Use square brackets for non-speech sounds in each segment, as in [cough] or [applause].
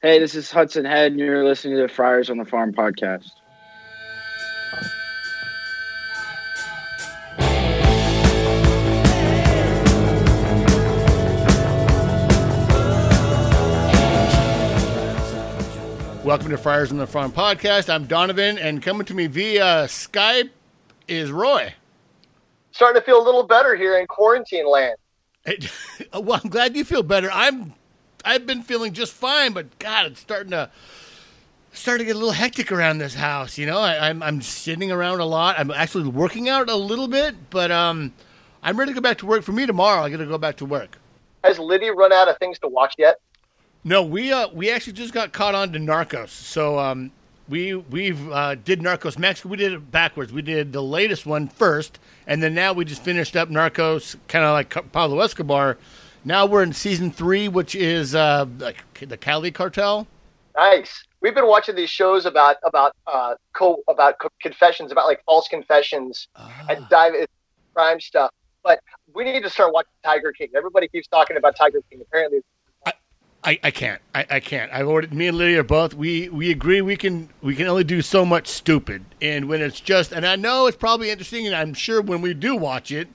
Hey, this is Hudson Head, and you're listening to the Friars on the Farm podcast. Welcome to Friars on the Farm podcast. I'm Donovan, and coming to me via Skype is Roy. Starting to feel a little better here in quarantine land. It, [laughs] well, I'm glad you feel better. I'm I've been feeling just fine, but God, it's starting to starting to get a little hectic around this house. You know, I, I'm I'm sitting around a lot. I'm actually working out a little bit, but um, I'm ready to go back to work. For me tomorrow, I got to go back to work. Has Liddy run out of things to watch yet? No, we uh we actually just got caught on to Narcos. So um we we've uh, did Narcos Mexico. We did it backwards. We did the latest one first, and then now we just finished up Narcos, kind of like Pablo Escobar. Now we're in season three, which is uh, like the Cali cartel. Nice. We've been watching these shows about about uh, co about co- confessions, about like false confessions and dive crime stuff. But we need to start watching Tiger King. Everybody keeps talking about Tiger King. Apparently, I, I can't. I, I can't. I've ordered Me and Lydia are both. We we agree. We can we can only do so much stupid. And when it's just, and I know it's probably interesting, and I'm sure when we do watch it,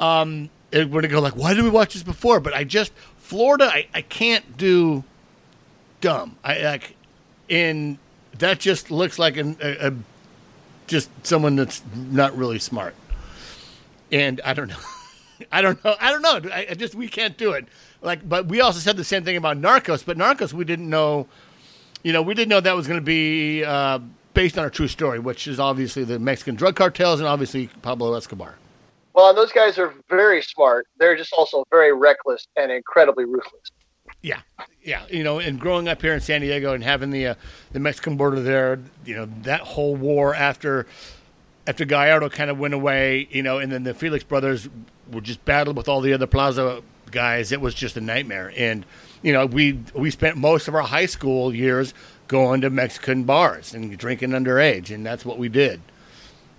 um, we're gonna go like, why did we watch this before? But I just Florida. I, I can't do dumb. I like, and that just looks like an, a, a just someone that's not really smart. And I don't know. [laughs] I don't know. I don't know. I, I just we can't do it. Like, but we also said the same thing about Narcos. But Narcos, we didn't know. You know, we didn't know that was going to be uh, based on a true story, which is obviously the Mexican drug cartels and obviously Pablo Escobar. Well, and those guys are very smart. They're just also very reckless and incredibly ruthless. Yeah, yeah. You know, and growing up here in San Diego and having the uh, the Mexican border there, you know, that whole war after after Gallardo kind of went away, you know, and then the Felix brothers were just battling with all the other Plaza guys. It was just a nightmare. And you know, we we spent most of our high school years going to Mexican bars and drinking underage, and that's what we did.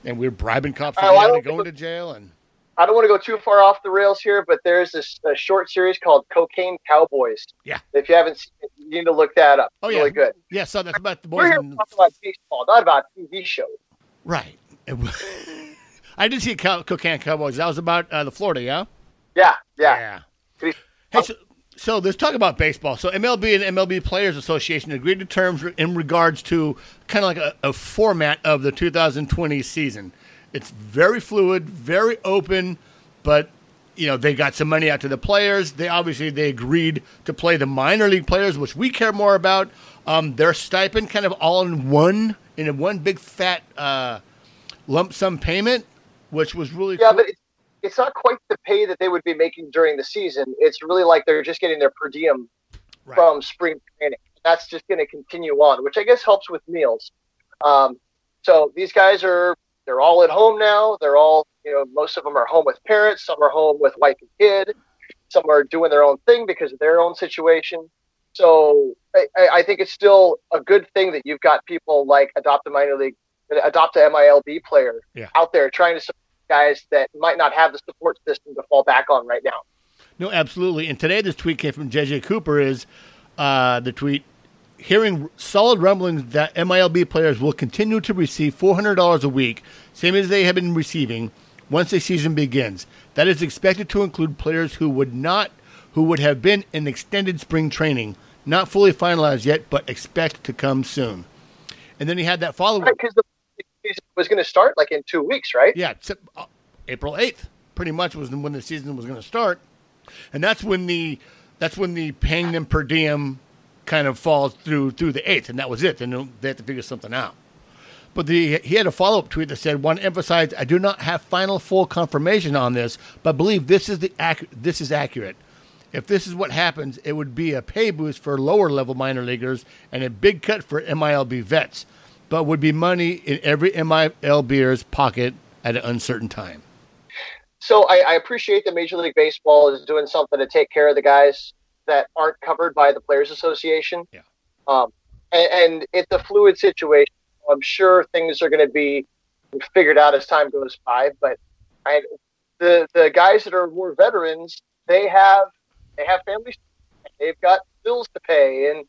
And we were bribing cops Oh, and going to jail. And I don't want to go too far off the rails here, but there's this a short series called Cocaine Cowboys. Yeah. If you haven't seen it, you need to look that up. Oh, yeah. Really good. yeah, so that's about the boys. We're here to in- talk about baseball, not about TV shows. right. [laughs] I did see Cow- Cocaine Cowboys. That was about uh, the Florida, yeah. Yeah, yeah. Hey, so, so let's talk about baseball. So MLB and MLB Players Association agreed to terms in regards to kind of like a, a format of the 2020 season. It's very fluid, very open, but you know they got some money out to the players. They obviously they agreed to play the minor league players, which we care more about. Um, their stipend kind of all in one in a one big fat uh, lump sum payment, which was really Yeah, cool. but it's, it's not quite the pay that they would be making during the season. It's really like they're just getting their per diem Right. from spring training. That's just going to continue on, which I guess helps with meals. Um, so these guys are they're all at home now. They're all you know most of them are home with parents. Some are home with wife and kid. Some are doing their own thing because of their own situation. So I, I think it's still a good thing that you've got people like adopt a minor league, adopt a MILB player Yeah. out there trying to support guys that might not have the support system to fall back on right now. No, absolutely. And today, this tweet came from JJ Cooper. Is uh, the tweet hearing solid rumblings that MILB players will continue to receive four hundred dollars a week, same as they have been receiving once the season begins. That is expected to include players who would not, who would have been in extended spring training, not fully finalized yet, but expect to come soon. And then he had that follow up. Right, because the season was going to start like in two weeks, right? Yeah, uh, April eighth, pretty much was when the season was going to start, and that's when the that's when the paying them per diem kind of falls through through the eighth, and that was it. Then they had to figure something out. But the, he had a follow up tweet that said, "Want to emphasize, I do not have final full confirmation on this, but believe this is the ac- this is accurate. If this is what happens, it would be a pay boost for lower level minor leaguers and a big cut for MILB vets, but would be money in every MILBer's pocket at an uncertain time." So I, I appreciate that Major League Baseball is doing something to take care of the guys that aren't covered by the Players Association. Yeah. Um, and, and it's a fluid situation. I'm sure things are going to be figured out as time goes by. But I, the the guys that are more veterans, they have they have families, they've got bills to pay, and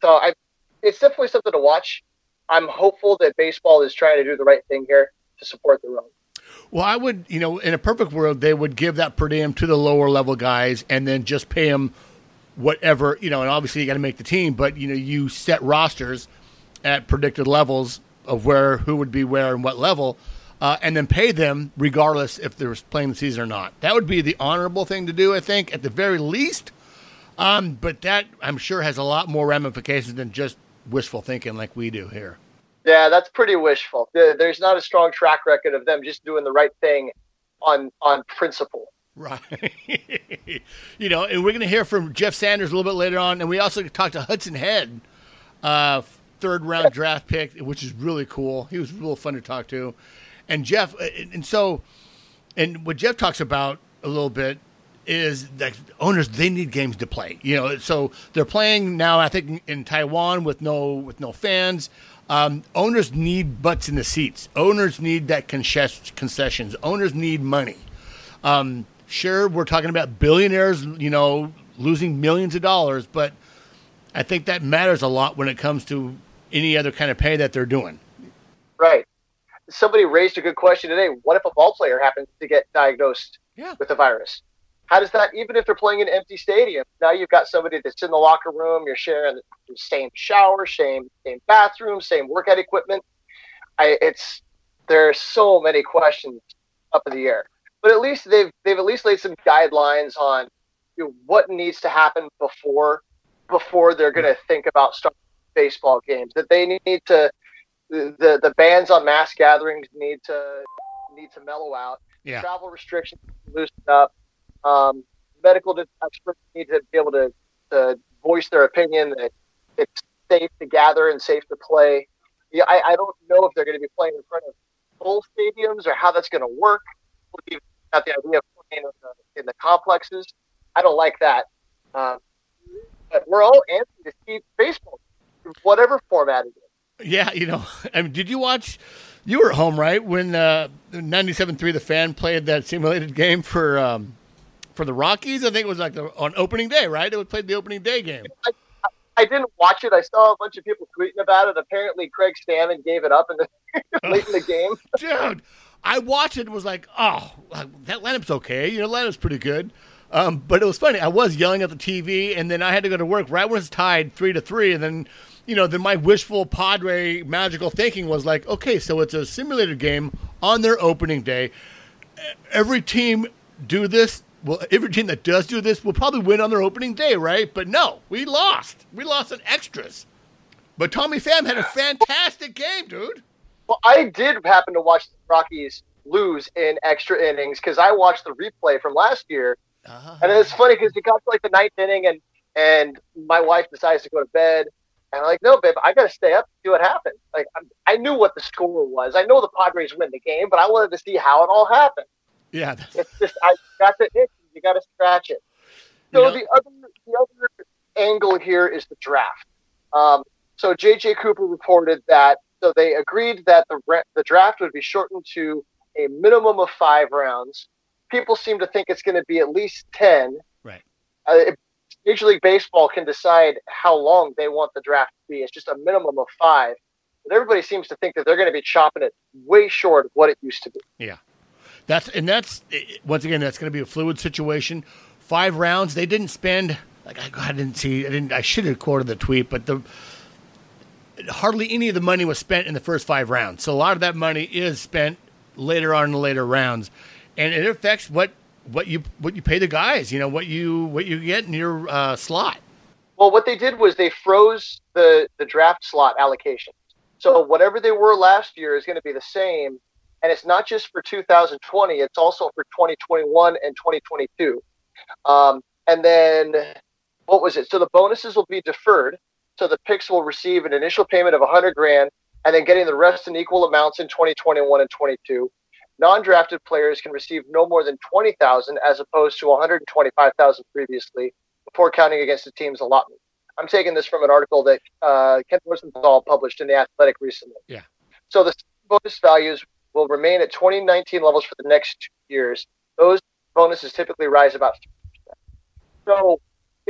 So I, it's definitely something to watch. I'm hopeful that baseball is trying to do the right thing here to support the own. Well, I would, you know, in a perfect world, they would give that per diem to the lower level guys and then just pay them whatever, you know, and obviously you got to make the team, but, you know, you set rosters at predicted levels of where, who would be where and what level, uh, and then pay them regardless if they're playing the season or not. That would be the honorable thing to do, I think, at the very least. Um, but that, I'm sure, has a lot more ramifications than just wishful thinking like we do here. Yeah, that's pretty wishful. There's not a strong track record of them just doing the right thing on on principle. Right. [laughs] you know, and we're going to hear from Jeff Sanders a little bit later on, and we also talked to Hudson Head, uh, third round draft pick, which is really cool. He was real fun to talk to, and Jeff, uh, and so, and what Jeff talks about a little bit is that owners they need games to play. You know, so they're playing now. I think in Taiwan with no with no fans. Um, owners need butts in the seats. Owners need that concessions. Owners need money. Um, sure, we're talking about billionaires, you know, losing millions of dollars, but I think that matters a lot when it comes to any other kind of pay that they're doing. Right. Somebody raised a good question today. What if a ball player happens to get diagnosed yeah. with the virus? How does that, even if they're playing in an empty stadium, now you've got somebody that's in the locker room, you're sharing the same shower, same same bathroom, same workout equipment. I, it's there are so many questions up in the air, but at least they've they've at least laid some guidelines on you know, what needs to happen before before they're going to think about starting baseball games. That they need to the the bans on mass gatherings need to need to mellow out. Yeah. Travel restrictions loosen up. Um, medical experts need to be able to, to voice their opinion that it's safe to gather and safe to play. Yeah, I, I don't know if they're going to be playing in front of full stadiums or how that's going to work. Not the idea of playing in the, in the complexes. I don't like that. Um, but we're all antsy to see baseball, whatever format it is. Yeah, you know, [laughs] I mean, did you watch? You were at home, right, when uh, 97.3 The Fan played that simulated game for um, for the Rockies. I think it was like the, on opening day, right? It was played the opening day game. I, I, didn't watch it. I saw a bunch of people tweeting about it. Apparently, Craig Stammen gave it up in the [laughs] late in the game. [laughs] Dude, I watched it and was like, oh, that lineup's okay. You know, lineup's pretty good. Um, but it was funny. I was yelling at the TV, and then I had to go to work right when it's tied three to three, and then you know, then my wishful Padre magical thinking was like, okay, so it's a simulated game on their opening day. Every team do this well, every team that does do this will probably win on their opening day, right? But no, we lost. We lost in extras. But Tommy Pham had a fantastic game, dude. Well, I did happen to watch Rockies lose in extra innings because I watched the replay from last year, uh-huh. and it's funny because it got to like the ninth inning, and and my wife decides to go to bed, and I'm like, no, babe, I got to stay up and see what happens. Like I'm, I knew what the score was. I know the Padres win the game, but I wanted to see how it all happened. Yeah, it's just I got the itch. You got to scratch it. So you know? the other the other angle here is the draft. Um, so JJ Cooper reported that so they agreed that the the draft would be shortened to a minimum of five rounds. People seem to think it's going to be at least ten. Right. Uh, it, Major League Baseball can decide how long they want the draft to be. It's just a minimum of five. But everybody seems to think that they're going to be chopping it way short of what it used to be. Yeah. That's and that's once again that's going to be a fluid situation. Five rounds. They didn't spend. Like I, didn't see. I didn't. I should have quoted the tweet, but the hardly any of the money was spent in the first five rounds. So a lot of that money is spent later on in the later rounds, and it affects what what you what you pay the guys. You know what you what you get in your uh, slot. Well, what they did was they froze the the draft slot allocation. So whatever they were last year is going to be the same and it's not just for 2020; it's also for 2021 and 2022. Um, and then what was it? So the bonuses will be deferred. So the picks will receive an initial payment of 100 grand, and then getting the rest in equal amounts in 2021 and 22. Non-drafted players can receive no more than 20,000 as opposed to 125,000 previously, before counting against the team's allotment. I'm taking this from an article that uh, Ken Rosenthal published in the Athletic recently. Yeah. So the bonus values will remain at 2019 levels for the next two years. Those bonuses typically rise about 50%. So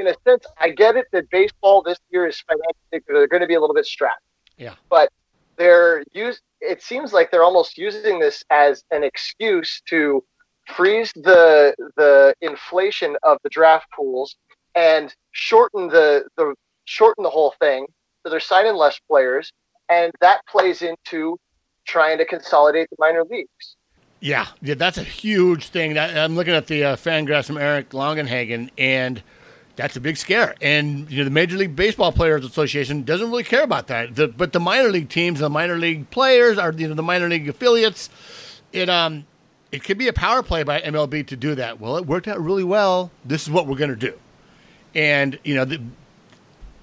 in a sense, I get it that baseball this year is financially they're going to be a little bit strapped. Yeah. But they're use. It seems like they're almost using this as an excuse to freeze the the inflation of the draft pools and shorten the the shorten the whole thing. So they're signing less players, and that plays into trying to consolidate the minor leagues. Yeah, yeah, that's a huge thing. That, I'm looking at the uh, Fangraphs from Eric Longenhagen, and that's a big scare. And you know, the Major League Baseball Players Association doesn't really care about that. The, but the minor league teams, the minor league players, are you know the minor league affiliates. It um, it could be a power play by MLB to do that. Well, it worked out really well. This is what we're going to do. And you know, the,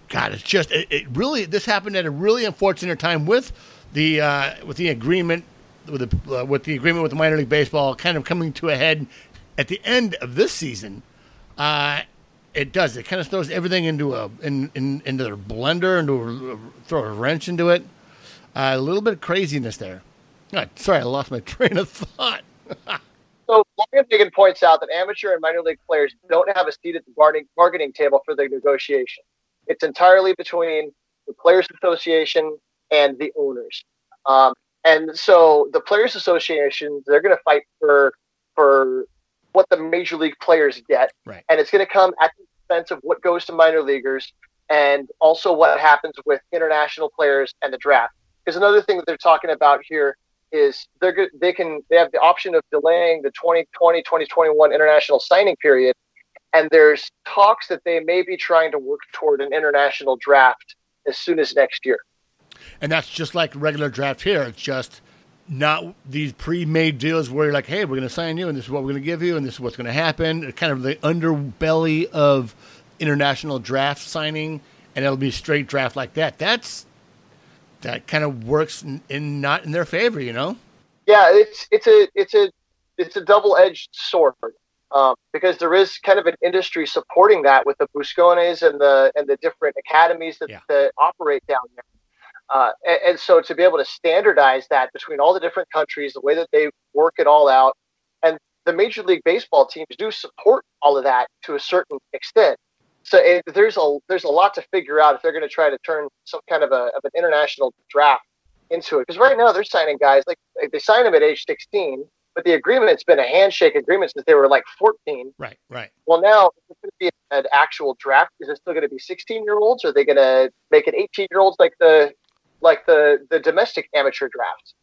God, it's just it, it, really this happened at a really unfortunate time with the uh, with the agreement with the uh, with the agreement with the minor league baseball kind of coming to a head at the end of this season. Uh, it does. It kind of throws everything into a in, in into their blender and to throw a wrench into it. Uh, a little bit of craziness there. Oh, sorry, I lost my [laughs] train of thought. so Longenhagen points out that amateur and minor league players don't have a seat at the bargaining, bargaining table for the negotiation. It's entirely between the Players Association and the owners. Um, and so the Players Association, they're going to fight for for what the major league players get, right. and it's going to come at the expense of what goes to minor leaguers, and also what happens with international players and the draft. Because another thing that they're talking about here is they're they can they have the option of delaying the 2020 2021 international signing period and there's talks that they may be trying to work toward an international draft as soon as next year and that's just like regular draft here. It's just not these pre-made deals where you're like, hey, we're going to sign you, and this is what we're going to give you, and this is what's going to happen. Kind of the underbelly of international draft signing, and it'll be straight draft like that. That's that kind of works in, in not in their favor, you know. Yeah, it's it's a it's a it's a double-edged sword um, because there is kind of an industry supporting that with the Buscones and the and the different academies that, yeah. that operate down there. Uh, and, and, so to be able to standardize that between all the different countries, the way that they work it all out, and the Major League Baseball teams do support all of that to a certain extent. So it, there's a there's a lot to figure out if they're going to try to turn some kind of a of an international draft into it. Because right now they're signing guys like they sign them at age 16, but the agreement's been a handshake agreement since they were like 14. Right, right. Well, now it's going to be an actual draft. Is it still going to be 16 year olds? Are they going to make it 18 year olds like the like the the domestic amateur draft.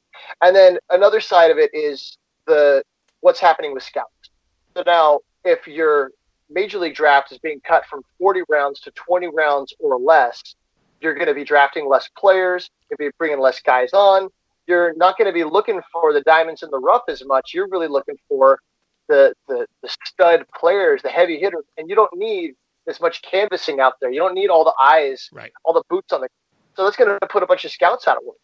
And then another side of it is the what's happening with scouts. So now if your major league draft is being cut from 40 rounds to 20 rounds or less, you're going to be drafting less players, you'll be bringing less guys on. You're not going to be looking for the diamonds in the rough as much. You're really looking for the, the, the stud players, the heavy hitters, and you don't need as much canvassing out there. You don't need all the eyes, right. all the boots on the so that's going to put a bunch of scouts out of work.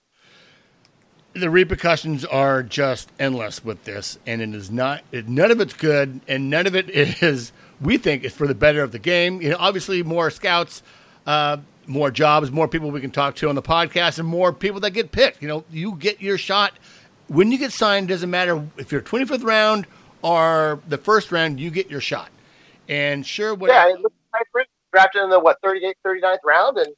The repercussions are just endless with this, and it is not. It, none of it's good, and none of it [laughs] is. We think is for the better of the game. You know, obviously, more scouts, uh, more jobs, more people we can talk to on the podcast, and more people that get picked. You know, you get your shot when you get signed. Doesn't matter if you're 25th round or the first round, you get your shot. And sure, what yeah, drafted in the what 38th, 39th round, and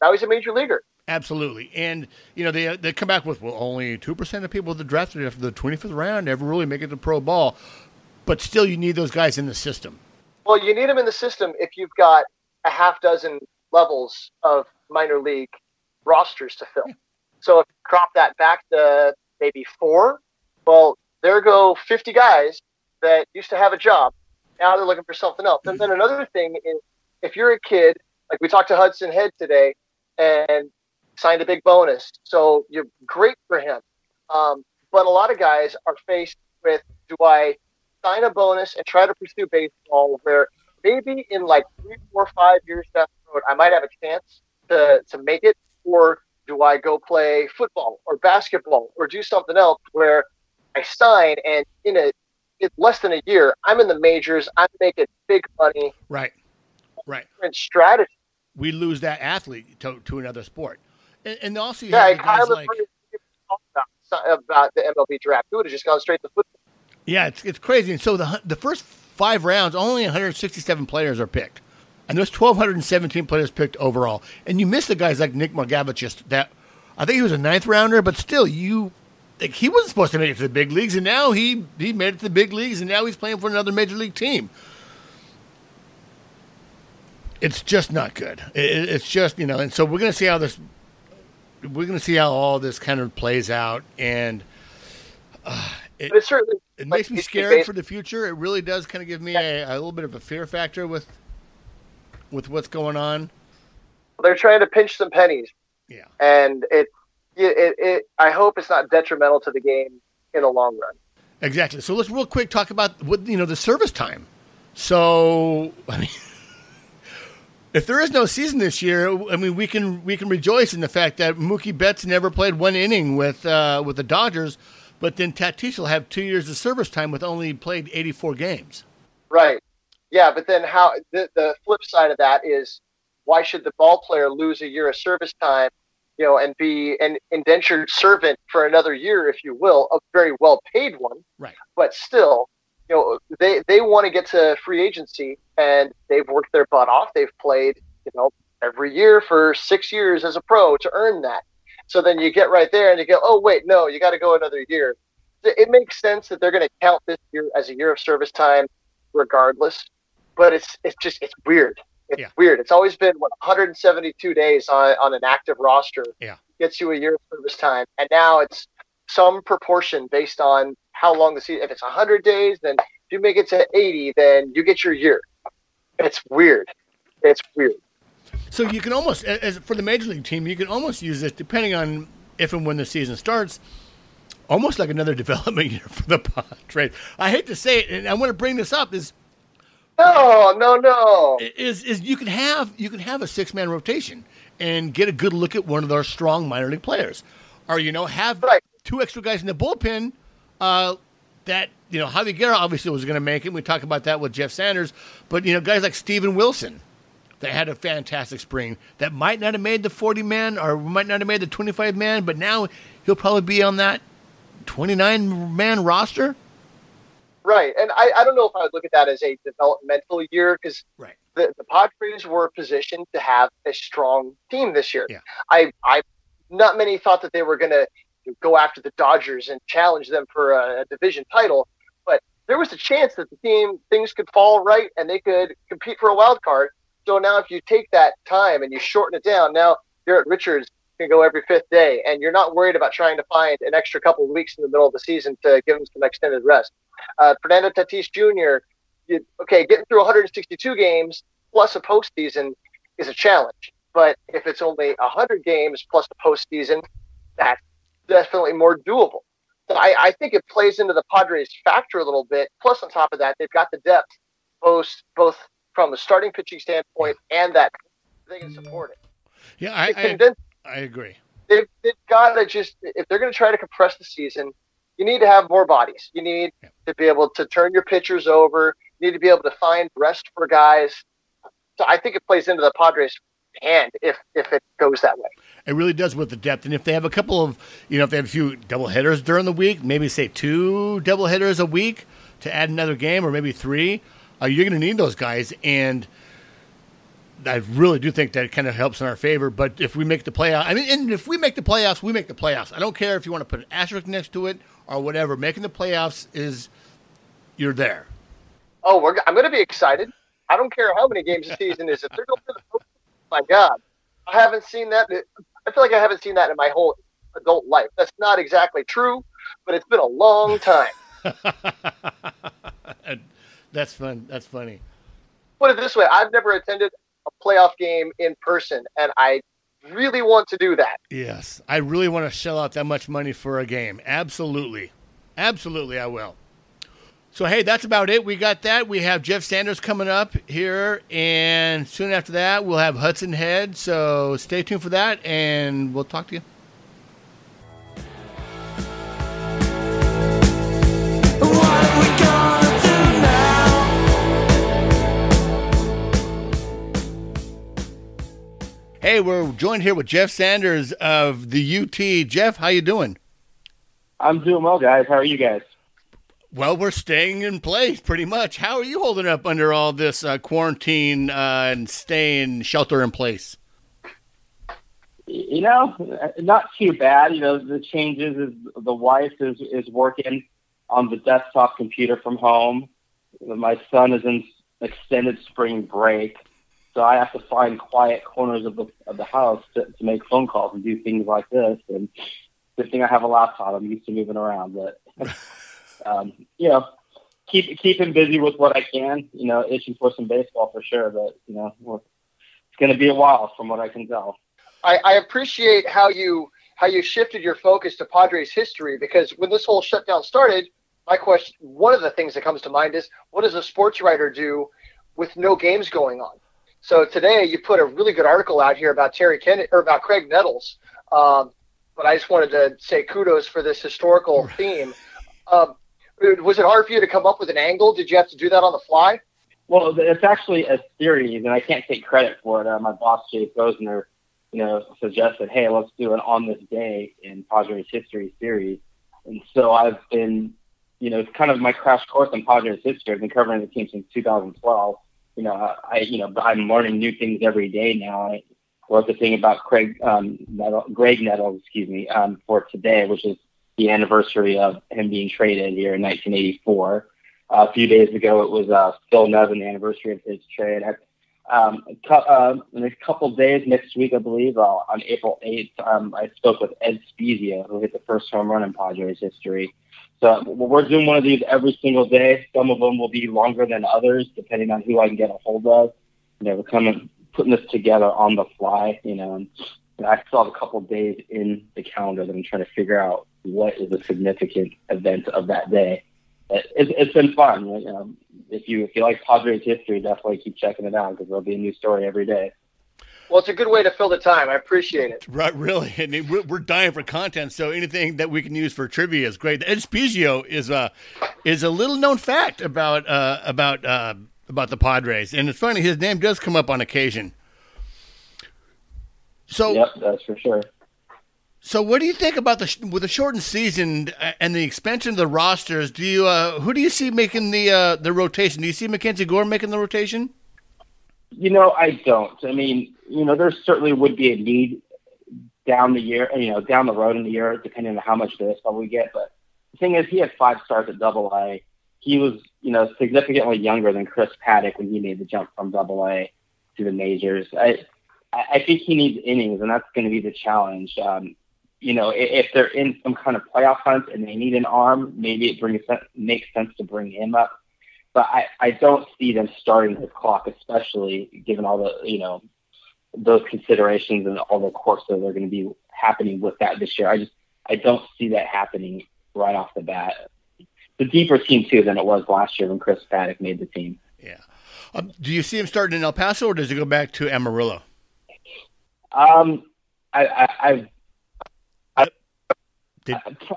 now he's a major leaguer. Absolutely, and you know they they come back with well, only two percent of people that drafted after the twenty fifth round ever really make it to pro ball, but still you need those guys in the system. Well, you need them in the system if you've got a half dozen levels of minor league rosters to fill. Yeah. So if you crop that back to maybe four, well, there go fifty guys that used to have a job. Now they're looking for something else. And then mm-hmm. another thing is, if you're a kid, like we talked to Hudson Head today, and signed a big bonus. So you're great for him. Um, but a lot of guys are faced with do I sign a bonus and try to pursue baseball where maybe in like three, four, five years down the road, I might have a chance to, to make it? Or do I go play football or basketball or do something else where I sign and in a in less than a year, I'm in the majors, I'm making big money. Right. Right. Different strategy we lose that athlete to, to another sport. And, and also, you yeah, have guys like about, about the MLB draft. He would have just gone straight to football. Yeah, it's it's crazy. And so the the first five rounds, only 167 players are picked. and there's 1,217 players picked overall, and you miss the guys like Nick Margevicius. That I think he was a ninth rounder, but still, you like, he wasn't supposed to make it to the big leagues, and now he he made it to the big leagues, and now he's playing for another major league team. It's just not good. It, it's just you know, and so we're going to see how this. We're going to see how all this kind of plays out, and uh, it, it certainly it like, makes me scared for the future. It really does kind of give me a, a little bit of a fear factor with with what's going on. they're trying to pinch some pennies, Yeah. and it, it, it, it I hope it's not detrimental to the game in the long run. Exactly. So let's real quick talk about what you know the service time. So [laughs] I mean, if there is no season this year, I mean we can we can rejoice in the fact that Mookie Betts never played one inning with uh, with the Dodgers, but then Tatis will have two years of service time with only played eighty four games. Right. Yeah, but then how the, the flip side of that is why should the ball player lose a year of service time, you know, and be an indentured servant for another year, if you will, a very well paid one. Right. But still, you know, they they want to get to free agency and they've worked their butt off. They've played, you know, every year for six years as a pro to earn that. So then you get right there and you go, oh wait, no, you got to go another year. It makes sense that they're going to count this year as a year of service time, regardless. But it's it's just it's weird. It's Yeah. weird. It's always been what 172 days on on an active roster. Yeah. gets you a year of service time, and now it's some proportion based on how long the season. If it's 100 days, then if you make it to 80, then you get your year. It's weird. It's weird. So you can almost, as for the major league team, you can almost use this depending on if and when the season starts, almost like another [laughs] development year for the Padres. I hate to say it, and I want to bring this up is No, no, no. is is you can have you can have a six man rotation and get a good look at one of our strong minor league players, or you know have Right. two extra guys in the bullpen. Uh, that you know Javi Guerra obviously was going to make it. We talked about that with Jeff Sanders, but you know guys like Steven Wilson that had a fantastic spring that might not have made the forty man or might not have made the twenty five man, but now he'll probably be on that twenty nine man roster. Right. And I, I don't know if I would look at that as a developmental year because Right. the, the Padres were positioned to have a strong team this year. Yeah. I, I, not many thought that they were going to go after the Dodgers and challenge them for a, a division title, but there was a chance that the team things could fall right and they could compete for a wild card. So now, if you take that time and you shorten it down, now Garrett Richards can go every fifth day, and you're not worried about trying to find an extra couple of weeks in the middle of the season to give him some extended rest. Uh, Fernando Tatis Jr. You, okay, getting through 162 games plus a postseason is a challenge. But if it's only 100 games plus a postseason, that's definitely more doable. So I, I think it plays into the Padres' factor a little bit. Plus, on top of that, they've got the depth, both both from the starting pitching standpoint and that they can support it. Yeah, I I, I agree. they've, they've got to just if they're going to try to compress the season you need to have more bodies you need Yeah. to be able to turn your pitchers over you need to be able to find rest for guys so i think it plays into the padres hand if if it goes that way It really does with the depth. And if they have a couple of, you know, if they have a few double hitters during the week, maybe say two double hitters a week to add another game or maybe three, uh, you're going to need those guys. And I really do think that it kind of helps in our favor. But if we make the playoffs, I mean, and if we make the playoffs, we make the playoffs. I don't care if you want to put an asterisk next to it or whatever. Making the playoffs is, you're there. oh we're, i'm going to be excited i don't care how many games the season is if they're going to the my god i haven't seen that i feel like i haven't seen that in my whole adult life that's not exactly true but it's been a long time [laughs] That's fun. That's funny. put it this way I've never attended a playoff game in person, and I really want to do that. Yes, I really want to shell out that much money for a game. Absolutely. Absolutely, I will. So, hey, that's about it. We got that. We have Jeff Sanders coming up here, and soon after that, we'll have Hudson Head. So, stay tuned for that, and we'll talk to you. What we gonna do now? Hey, we're joined here with Jeff Sanders of the UT. Jeff, how you doing? I'm doing well, guys. How are you guys? Well, we're staying in place pretty much. How are you holding up under all this uh, quarantine uh, and staying shelter in place? You know, not too bad. You know, the changes is the wife is is working on the desktop computer from home. My son is in extended spring break, so I have to find quiet corners of the of the house to, to make phone calls and do things like this. And good thing I have a laptop. I'm used to moving around, but [laughs] um, you know, keep keep him busy with what I can. You know, itching for some baseball for sure, but you know, we're, it's going to be a while from what I can tell. I, I appreciate how you how you shifted your focus to Padres history because when this whole shutdown started, my question, one of the things that comes to mind is, what does a sports writer do with no games going on? So today you put a really good article out here about Terry Kennedy or about Graig Nettles. Um, but I just wanted to say kudos for this historical [laughs] theme. Um, was it hard for you to come up with an angle? Did you have to do that on the fly? Well, it's actually a series, and I can't take credit for it. Uh, my boss, Jay Posner, you know, suggested, hey, let's do an on this day in Padres history series. And so I've been, you know, it's kind of my crash course in Padres history. I've been covering the team since 2012. You know, I, you know, I'm learning new things every day now. I wrote the thing about Graig, um, Nettle, Greg Nettles, excuse me, um, for today, which is the anniversary of him being traded here in 1984. Uh, a few days ago, it was uh, Phil Nevin, the anniversary of his trade. Um, uh, in a couple days next week, I believe, uh, on April 8th, um, I spoke with Ed Spiezio, who hit the first home run in Padres history. So we're doing one of these every single day. Some of them will be longer than others, depending on who I can get a hold of. You know, we're coming, putting this together on the fly, you know, and I still have a couple days in the calendar that I'm trying to figure out what is a significant event of that day. It, it's, it's been fun. You know, if you if you like Padres history, definitely keep checking it out because there'll be a new story every day. Well, it's a good way to fill the time. I appreciate it. Right, really, [laughs] and we're, we're dying for content. So anything that we can use for trivia is great. Ed Spiezio is a is a little known fact about uh, about uh, about the Padres, and it's funny his name does come up on occasion. So, Yep, that's for sure. so what do you think about the with the shortened season and the expansion of the rosters? Do you uh, who do you see making the uh, the rotation? Do you see Mackenzie Gore making the rotation? You know, I don't. I mean, you know, there certainly would be a need down the year, you know, down the road in the year, depending on how much baseball we get. But the thing is, he had five starts at Double A. He was, you know, significantly younger than Chris Paddack when he made the jump from Double A to the majors. I, I I think he needs innings, and that's going to be the challenge. Um, you know, if, if they're in some kind of playoff hunt and they need an arm, maybe it brings makes sense to bring him up but I, I don't see them starting his clock, especially given all the you know those considerations and all the courses that are going to be happening with that this year. I just I don't see that happening right off the bat. The deeper team too than it was last year when Chris Paddack made the team. Yeah. Um, do you see him starting in El Paso, or does he go back to Amarillo? Um, I, I I've, I,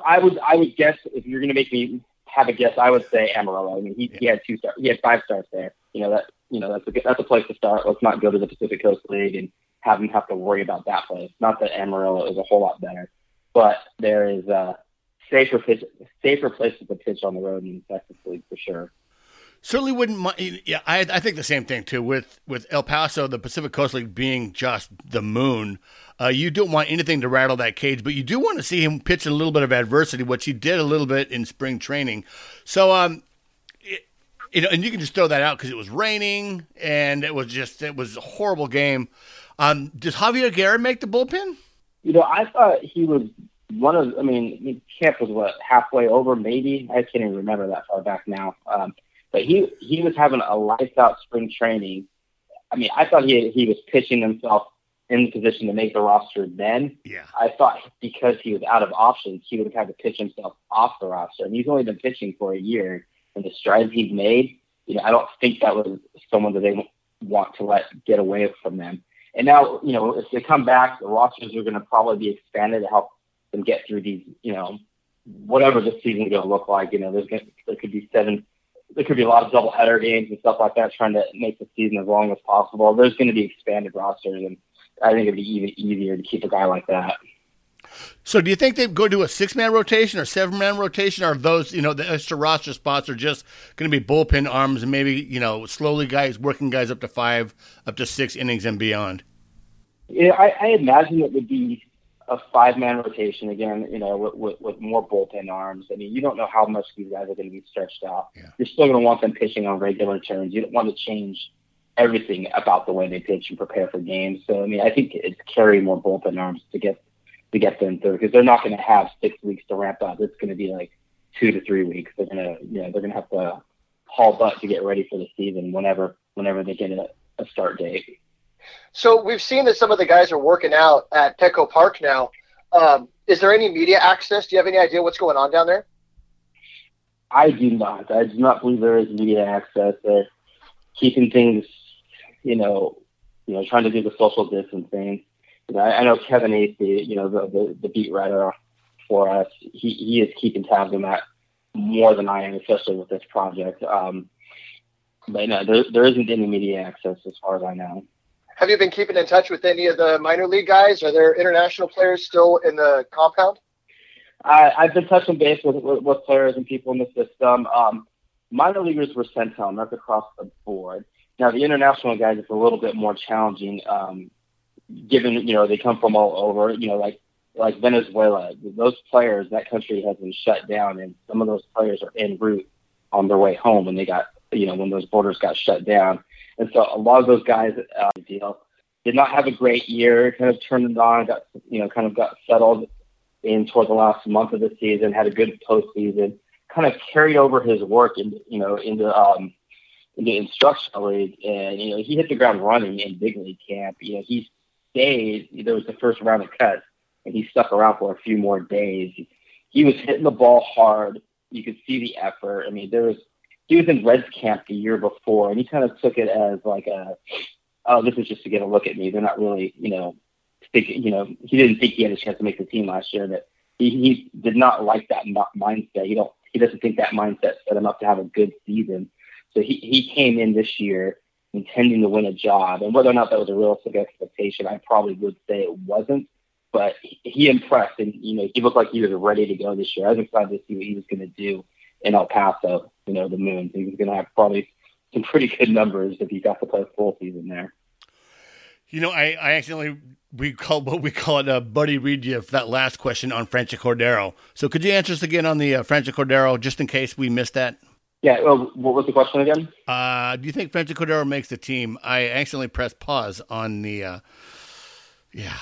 I would I would guess if you're going to make me have a guess, I would say Amarillo. I mean, he, he had two stars. He had five stars there. You know that you know that's a that's a place to start. Let's not go to the Pacific Coast League and have him have to worry about that place. Not that Amarillo is a whole lot better, but there is a safer pitch, safer places to pitch on the road in the Texas League for sure. Certainly wouldn't mind. Yeah, I, I think the same thing too. With with El Paso, the Pacific Coast League being just the moon, uh, you don't want anything to rattle that cage, but you do want to see him pitch a little bit of adversity, which he did a little bit in spring training. So, um, it, you know, and you can just throw that out because it was raining and it was just it was a horrible game. Um, does Javier Guerra make the bullpen? You know, I thought he was one of. I mean, camp was what halfway over, maybe. I can't even remember that far back now. Um, but he he was having a lights out spring training. I mean, I thought he he was pitching himself in the position to make the roster. Then Yeah. I thought because he was out of options, he would have had to pitch himself off the roster. And he's only been pitching for a year, and the strides he's made, you know, I don't think that was someone that they want to let get away from them. And now, you know, if they come back, the rosters are going to probably be expanded to help them get through these, you know, whatever the season's going to look like. You know, there's gonna, there could be seven, there could be a lot of double header games and stuff like that, trying to make the season as long as possible. There's going to be expanded rosters, and I think it'd be even easier to keep a guy like that. So, do you think they go to a six man rotation or seven man rotation? Or are those, you know, the extra roster spots are just going to be bullpen arms and maybe, you know, slowly guys working guys up to five, up to six innings and beyond? Yeah, I, I imagine it would be a five man rotation again, you know, with, with, with more bullpen arms. I mean, you don't know how much these guys are going to be stretched out. Yeah. You're still going to want them pitching on regular turns. You don't want to change everything about the way they pitch and prepare for games. So, I mean, I think it's carry more bullpen arms to get to get them through because they're not going to have six weeks to ramp up. It's going to be like two to three weeks. They're going to, you know, they're going to have to haul butt to get ready for the season whenever whenever they get a, a start date. So we've seen that some of the guys are working out at Petco Park now. Um, is there any media access? Do you have any idea what's going on down there? I do not. I do not believe there is media access. They're keeping things, you know, you know, trying to do the social distancing. You know, I, I know Kevin Acee, you know, the, the, the beat writer for us, he, he is keeping tabs on that more than I am, especially with this project. Um, but no, there, there isn't any media access as far as I know. Have you been keeping in touch with any of the minor league guys? Are there international players still in the compound? I, I've been touching base with, with, with players and people in the system. Um, minor leaguers were sent home. That's across the board. Now the international guys, it's a little bit more challenging, um, given you know they come from all over. You know, like like Venezuela, those players, that country has been shut down, and some of those players are en route on their way home when they got you know when those borders got shut down. And so a lot of those guys, uh, know, did not have a great year. Kind of turned it on, got you know, kind of got settled in toward the last month of the season, had a good postseason, kind of carried over his work into you know into um into instructional league, and you know he hit the ground running in big league camp. You know he stayed. There was the first round of cuts, and he stuck around for a few more days. He was hitting the ball hard. You could see the effort. I mean, there was he was in Reds camp the year before, and he kind of took it as like a, oh, this is just to get a look at me. They're not really, you know, thinking, you know, he didn't think he had a chance to make the team last year. That he, he did not like that mindset. He don't, he doesn't think that mindset set him up to have a good season. So he he came in this year intending to win a job, and whether or not that was a realistic expectation, I probably would say it wasn't. But he impressed, and you know, he looked like he was ready to go this year. I was excited to see what he was going to do in El Paso, you know, the moon. He was going to have probably some pretty good numbers if he got to play a full season there. You know, I, I accidentally we call what we call it uh, Buddy read you that last question on Franchy Cordero. So could you answer us again on the uh, Cordero, just in case we missed that? Yeah. Well, what was the question again? Uh, do you think Franchy Cordero makes the team? I accidentally pressed pause on the, uh, yeah,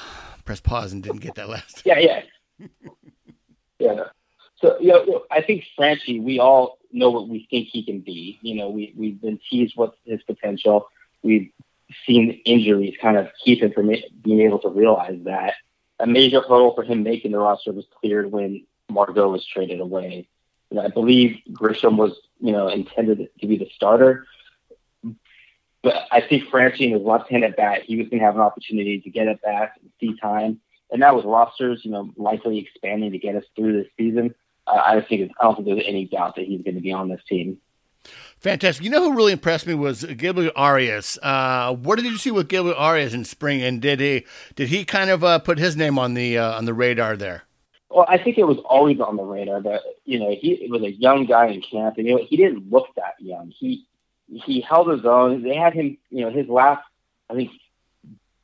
pressed pause and didn't get that last. Yeah, yeah, [laughs] yeah. So you know, I think Franchy, we all know what we think he can be. You know, we we've been teased what's his potential. We've seen injuries kind of keep him from being able to realize that. A major hurdle for him making the roster was cleared when Margot was traded away. You know, I believe Grisham was, you know, intended to be the starter. But I think Franchy and his left-handed bat, he was going to have an opportunity to get at bat and see time. And that was rosters, you know, likely expanding to get us through this season. I think I don't think there's any doubt that he's going to be on this team. Fantastic. You know who really impressed me was Gabriel Arias. Uh, what did you see with Gabriel Arias in spring, and did he did he kind of uh, put his name on the uh, on the radar there? Well, I think it was always on the radar, but you know, he was a young guy in camp, and you know, he didn't look that young. He he held his own. They had him, you know, his last, I think,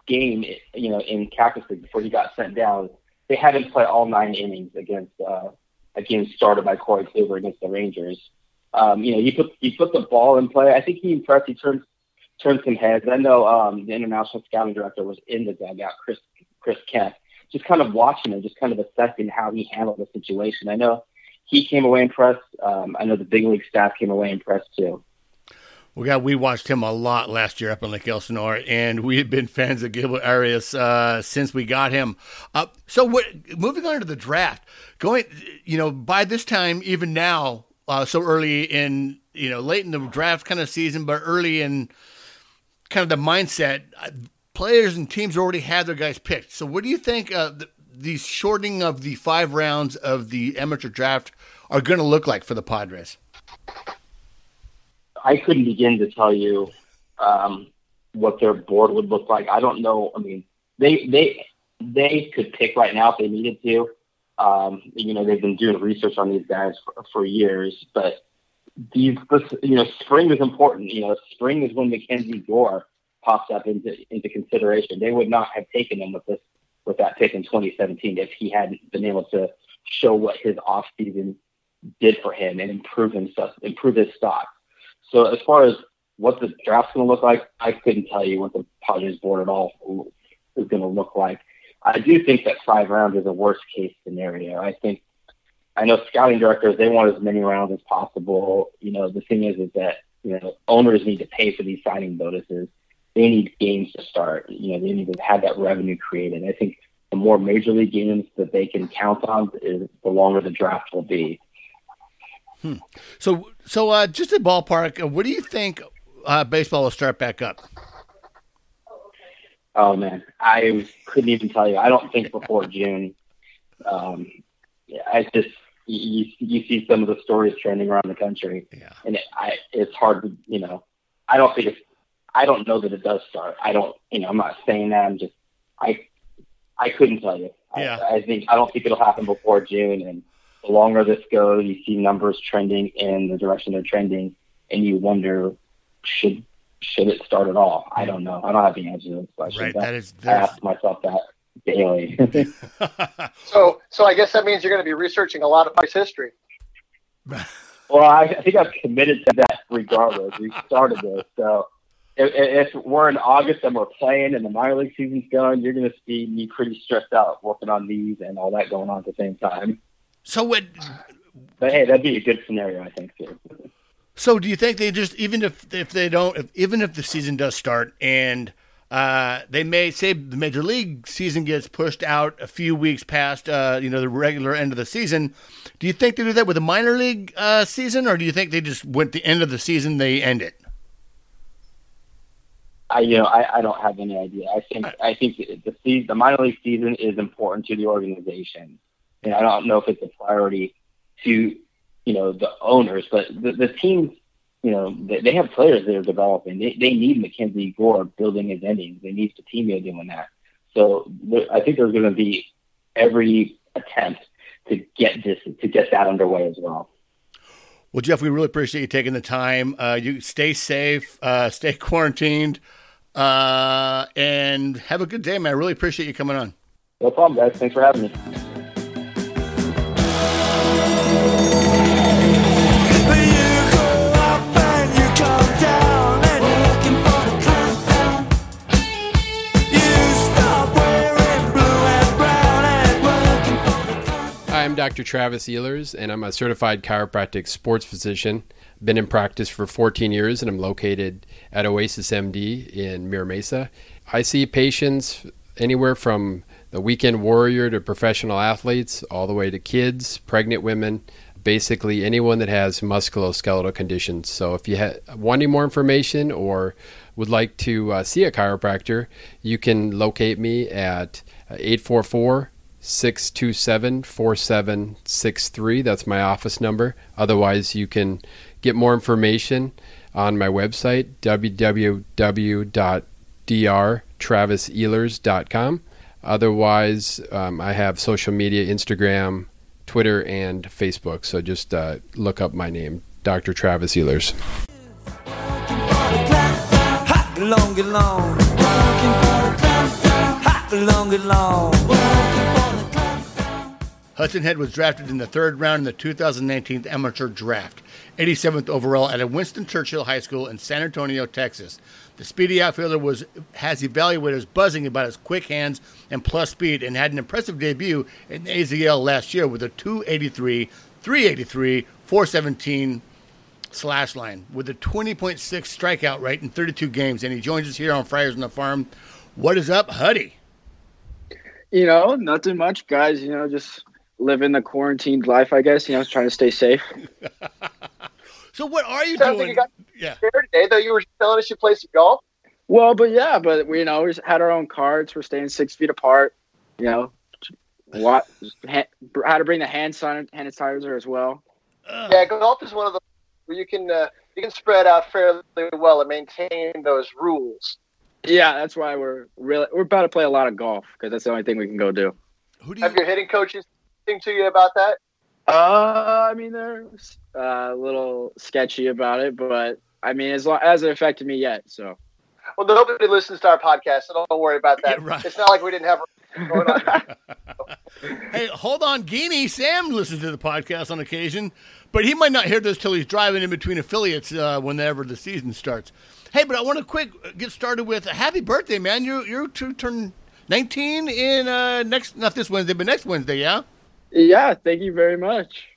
game, you know, in Cactus League before he got sent down. They had him play all nine innings against uh, a game started by Corey Kluber against the Rangers. Um, you know, he put he put the ball in play. I think he impressed. He turned turned some heads. I know um, the international scouting director was in the dugout, Chris Chris Kemp, just kind of watching him, just kind of assessing how he handled the situation. I know he came away impressed. Um, I know the big league staff came away impressed too. We got we watched him a lot last year up in Lake Elsinore, and we have been fans of Gabriel Arias uh, since we got him. Uh, so, what, moving on to the draft, going, you know, by this time, even now, uh, so early in, you know, late in the draft kind of season, but early in kind of the mindset, uh, players and teams already had their guys picked. So, what do you think uh, the, the shortening of the five rounds of the amateur draft are going to look like for the Padres? I couldn't begin to tell you um, what their board would look like. I don't know. I mean, they they they could pick right now if they needed to. Um, you know, they've been doing research on these guys for, for years, but these, this, you know, spring is important. You know, spring is when Mackenzie Gore pops up into into consideration. They would not have taken him with this with that pick in 2017 if he hadn't been able to show what his off season did for him and improve himself, improve his stock. So as far as what the draft's going to look like, I couldn't tell you what the Padres board at all is going to look like. I do think that five rounds is a worst case scenario. I think I know scouting directors they want as many rounds as possible. You know, the thing is is that you know owners need to pay for these signing bonuses. They need games to start. You know, they need to have that revenue created. I think the more major league games that they can count on is the longer the draft will be. Hmm. So, so uh, just a ballpark, uh, what do you think uh, baseball will start back up? Oh man, I couldn't even tell you. I don't think before June. Um, I just you, you see some of the stories trending around the country, Yeah. and it, I it's hard to you know. I don't think it's. I don't know that it does start. I don't. You know, I'm not saying that. I'm just. I. I couldn't tell you. Yeah. I, I think I don't think it'll happen before June, and the longer this goes, you see numbers trending in the direction they're trending, and you wonder should should it start at all? I don't know. I don't have the answer to those questions. Right, that is I ask myself that daily. [laughs] So, so I guess that means you're going to be researching a lot of Pirates history. [laughs] well, I, I think I've committed to that regardless. We started this, so if, if we're in August and we're playing and the minor league season's going, you're going to see me pretty stressed out working on these and all that going on at the same time. So what? But hey, that'd be a good scenario, I think too. So do you think they just even if if they don't if, even if the season does start and uh, they may say the major league season gets pushed out a few weeks past uh, you know the regular end of the season, do you think they do that with the minor league uh, season or do you think they just went the end of the season they end it? I you know I, I don't have any idea. I think I think the season, the minor league season is important to the organization, and I don't know if it's a priority to you know the owners, but the, the teams you know they, they have players that are developing. They they need Mackenzie Gore building his innings. They need Fatimia doing that. So there- I think there's going to be every attempt to get this to get that underway as well. Well, Jeff, we really appreciate you taking the time. Uh, you stay safe, uh, stay [laughs] quarantined, uh, and have a good day, man. I really appreciate you coming on. No problem, guys. Thanks for having me. I'm Dr. Travis Ehlers, and I'm a certified chiropractic sports physician. Been in practice for 14 years, and I'm located at Oasis MD in Mira Mesa. I see patients anywhere from the weekend warrior to professional athletes, all the way to kids, pregnant women, basically anyone that has musculoskeletal conditions. So if you ha- want any more information or would like to uh, see a chiropractor, you can locate me at uh, 844 627 4763. That's my office number. Otherwise, you can get more information on my website, www.drtravisehlers.com. Otherwise, um, I have social media Instagram, Twitter, and Facebook. So just uh, look up my name, Dr. Travis Ehlers. Hot long long. Hudson Head was drafted in the third round in the 2019 amateur draft, 87th overall at Winston Churchill High School in San Antonio, Texas. The speedy outfielder was has evaluators buzzing about his quick hands and plus speed, and had an impressive debut in AZL last year with a 283, 383, 417 slash line with a 20.6 strikeout rate in 32 games. And he joins us here on Friars on the Farm. What is up, Huddy? You know, nothing much, guys. You know, just living the quarantined life, I guess. You know, trying to stay safe. [laughs] So what are you Sounds like doing? you got- yeah. Today, though, you were telling us you play some golf. Well, but yeah, but we you know we had our own carts. We're staying six feet apart. You know, what [laughs] how to bring the hand san- hand sanitizer as well. Ugh. Yeah, golf is one of the where you can uh, you can spread out fairly well and maintain those rules. Yeah, that's why we're really we're about to play a lot of golf because that's the only thing we can go do. Who do you Have your hitting coaches think to you about that? Uh, I mean they're uh, a little sketchy about it, but I mean as long as it affected me yet, so Well, nobody listens to our podcast, so don't worry about that. Yeah, [laughs] right. It's not like we didn't have [laughs] going on. Hey, hold on, Geaney. Sam listens to the podcast on occasion, but he might not hear this till he's driving in between affiliates uh, whenever the season starts. Hey, but I want to quick get started with a happy birthday, man. You you to turn 19 in uh, next not this Wednesday, but next Wednesday, yeah. Yeah. Thank you very much.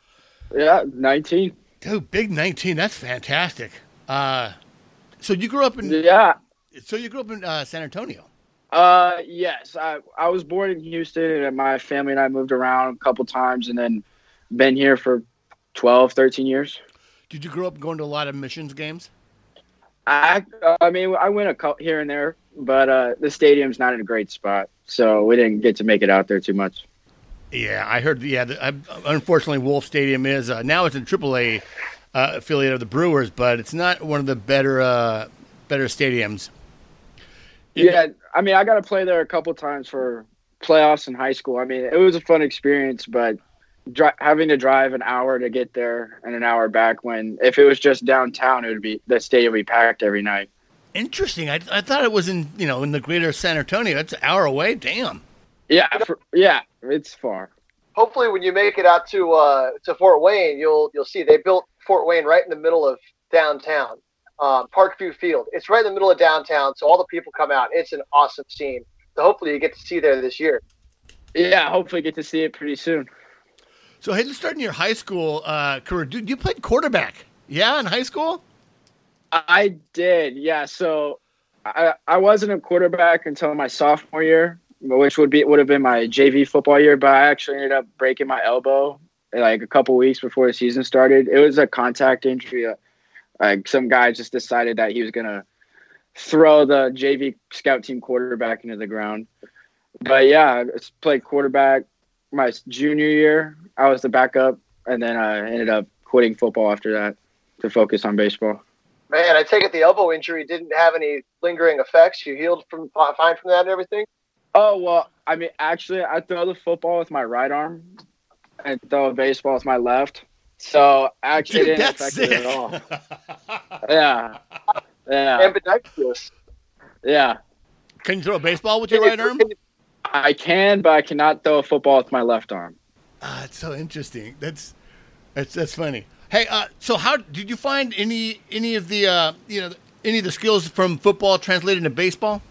Yeah, nineteen. Dude, big 19. That's fantastic. Uh, so you grew up in Yeah. so you grew up in uh, San Antonio. Uh, yes. I I was born in Houston, and my family and I moved around a couple times, and then been here for 12, 13 years. Did you grow up going to a lot of missions games? I I mean I went a couple here and there, but uh, the stadium's not in a great spot, so we didn't get to make it out there too much. Yeah, I heard. Yeah, the, I, unfortunately, Wolff Stadium is uh, now it's a AAA uh, affiliate of the Brewers, but it's not one of the better uh, better stadiums. Yeah, I mean I got to play there a couple times for playoffs in high school. I mean it was a fun experience, but dri- having to drive an hour to get there and an hour back when if it was just downtown, it would be the stadium would be packed every night. Interesting. I, I thought it was in you know in the greater San Antonio. That's an hour away. Damn. Yeah, for, yeah, it's far. Hopefully, when you make it out to uh, to Fort Wayne, you'll you'll see they built Fort Wayne right in the middle of downtown, um, Parkview Field. It's right in the middle of downtown, so all the people come out. It's an awesome scene. So hopefully, you get to see there this year. Yeah, hopefully get to see it pretty soon. So hey, let's start in your high school uh, career. Dude, you played quarterback. Yeah, in high school. I did, yeah. So I I wasn't a quarterback until my sophomore year, which would be would have been my JV football year. But I actually ended up breaking my elbow like a couple weeks before the season started. It was a contact injury. Uh, Like some guy just decided that he was gonna throw the JV scout team quarterback into the ground. But yeah, I played quarterback my junior year. I was the backup, and then I ended up quitting football after that to focus on baseball. Man, I take it the elbow injury didn't have any lingering effects. You healed from fine from that and everything. Oh well, I mean, actually, I throw the football with my right arm, and throw a baseball with my left. So actually, Dude, it didn't that's affect it sick. at all. Yeah, [laughs] yeah, Ambidextrous. yeah. Can you throw a baseball with your right arm? I can, but I cannot throw a football with my left arm. Ah, it's so interesting. That's that's that's funny. Hey, uh, so how did you find any any of the uh, you know any of the skills from football translated into baseball?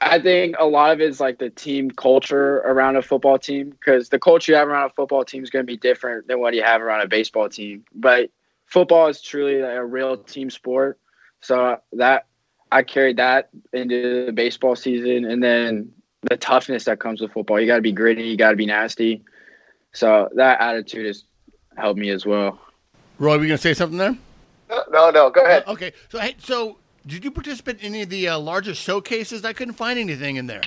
I think a lot of it is like the team culture around a football team because the culture you have around a football team is going to be different than what you have around a baseball team. But football is truly a real team sport, so uh, that I carried that into the baseball season, and then the toughness that comes with football. You got to be gritty, you got to be nasty. So that attitude has helped me as well. Roy, were you going to say something there? No, no, go ahead. Okay, so hey, so did you participate in any of the uh, larger showcases? I couldn't find anything in there.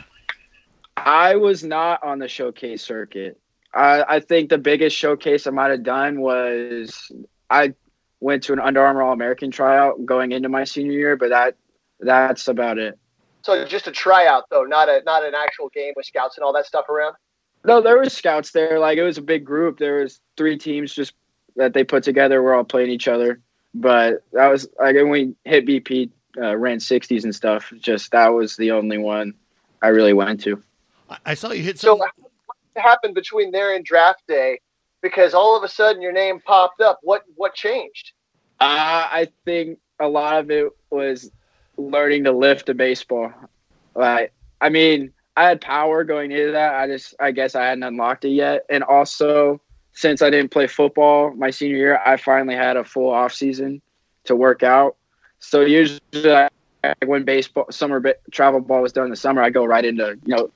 I was not on the showcase circuit. I, I think the biggest showcase I might have done was I went to an Under Armour All American tryout going into my senior year, but that that's about it. So just a tryout though, not a not an actual game with scouts and all that stuff around. No, there was scouts there. Like it was a big group. There was three teams just that they put together. We're all playing each other. But that was like when we hit BP, uh, ran sixties and stuff. Just that was the only one I really went to. I, I saw you hit So what happened between there and draft day? Because all of a sudden your name popped up. What what changed? Uh, I think a lot of it was learning to lift a baseball. Like, I mean, I had power going into that. I just, I guess I hadn't unlocked it yet. And also, since I didn't play football my senior year, I finally had a full off season to work out. So usually, like, when baseball summer ba- travel ball was done in the summer, I go right into you know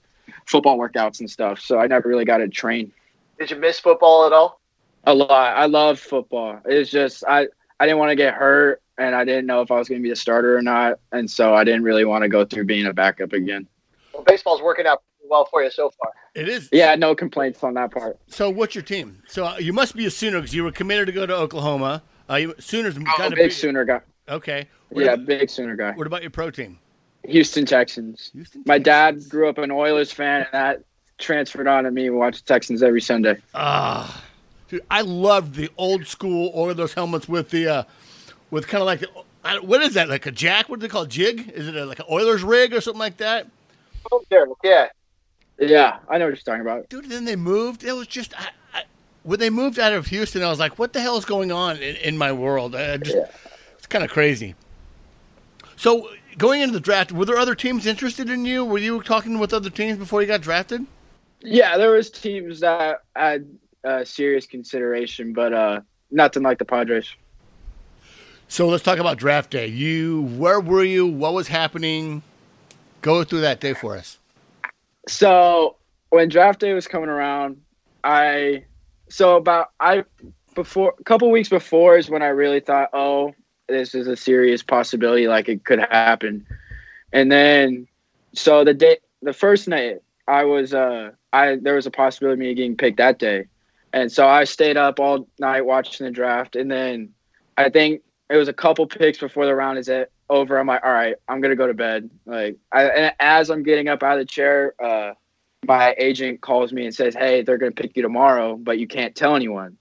football workouts and stuff. So I never really got to train Did you miss football at all? a lot. I love football. It's just I I didn't want to get hurt, and I didn't know if I was going to be a starter or not, and so I didn't really want to go through being a backup again. Well, baseball's working out pretty well for you so far. It is. Yeah, no complaints on that part. So what's your team? So uh, you must be a Sooner because you were committed to go to Oklahoma. Uh, you, Sooners I'm kind a of big Sooner guy. Okay. What Yeah, About, big Sooner guy. what about your pro team? Houston Texans. Houston My dad grew up an Oilers fan, and that transferred on to me. We watch Texans every Sunday. Ah, dude, I loved the old school Oilers helmets with the uh, with kind of like the, I, what is that? Like a jack? What do they call it? jig? Is it a, like an Oilers rig or something like that? Oh, derrick, yeah. Yeah, I know what you're talking about. Dude, then they moved. It was just I, I, when they moved out of Houston, I was like, what the hell is going on in, in my world? I just, Yeah. It's kind of crazy. So going into the draft, were there other teams interested in you? Were you talking with other teams before you got drafted? Yeah, there was teams that had uh, serious consideration, but uh, nothing like the Padres. So let's talk about draft day. You, where were you? What was happening? Go through that day for us. So when draft day was coming around, I so about I before a couple weeks before is when I really thought, oh, this is a serious possibility, like it could happen. And then so the day the first night I was uh I there was a possibility of me getting picked that day. And so I stayed up all night watching the draft and then I think it was a couple picks before the round is it over. I'm like, all right, I'm gonna go to bed. Like, I, and as I'm getting up out of the chair, uh, my agent calls me and says, "Hey, they're gonna pick you tomorrow, but you can't tell anyone."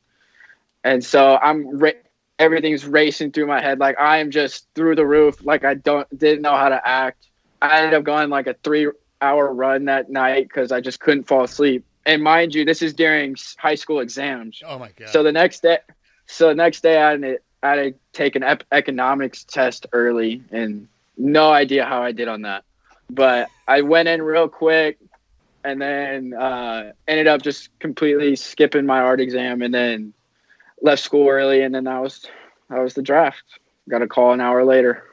And so I'm ra- everything's racing through my head. Like I am just through the roof. Like I don't didn't know how to act. I ended up going like a three hour run that night because I just couldn't fall asleep. And mind you, this is during high school exams. Oh my god! So the next day, so the next day I had, to- I had to take an ep- economics test early, and no idea how I did on that. But I went in real quick, and then uh, ended up just completely skipping my art exam, and then left school early, and then that was that was the draft. Got a call an hour later.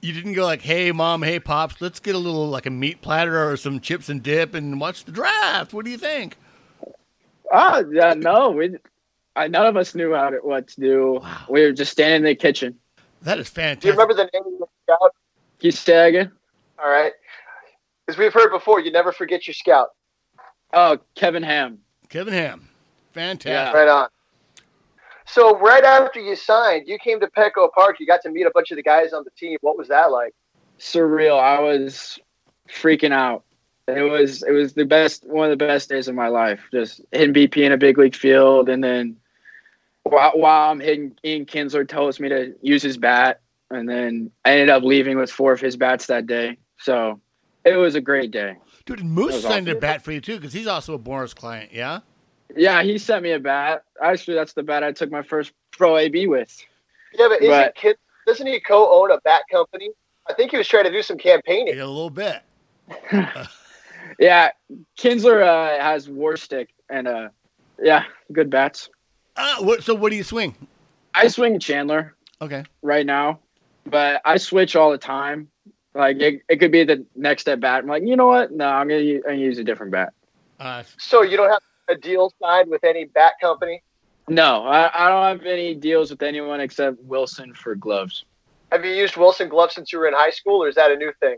you didn't go like, "Hey, mom, hey, pops, let's get a little like a meat platter or some chips and dip and watch the draft." What do you think? Ah, yeah, no, we, I, none of us knew how to, what to do. Wow. We were just standing in the kitchen. That is fantastic. Do you remember the name of the scout? Can you say that again? All right. As we've heard before, you never forget your scout. Oh, Kevin Ham. Kevin Ham, fantastic. Yeah. Right on. So right after you signed, you came to Petco Park. You got to meet a bunch of the guys on the team. What was that like? surreal. I was freaking out. It was it was the best one of the best days of my life. Just hitting BP in a big league field, and then while, while I'm hitting, Ian Kinsler tells me to use his bat, and then I ended up leaving with four of his bats that day. So it was a great day. Dude, and Moustakas signed a bat for you too because he's also a Boras client. Yeah. Yeah, he sent me a bat. Actually, that's the bat I took my first pro AB with. Yeah, but isn't But- Kid, doesn't he co-own a bat company? I think he was trying to do some campaigning. Yeah, a little bit. [laughs] Yeah, Kinsler uh, has Warstic and uh, yeah, good bats. Uh, what, so what do you swing? I swing Chandler. Okay. right now, but I switch all the time. Like it, it could be the next at bat. I'm like, you know what? No, I'm gonna, use, I'm gonna use a different bat. Uh, So you don't have a deal signed with any bat company? No, I, I don't have any deals with anyone except Wilson for gloves. Have you used Wilson gloves since you were in high school, or is that a new thing?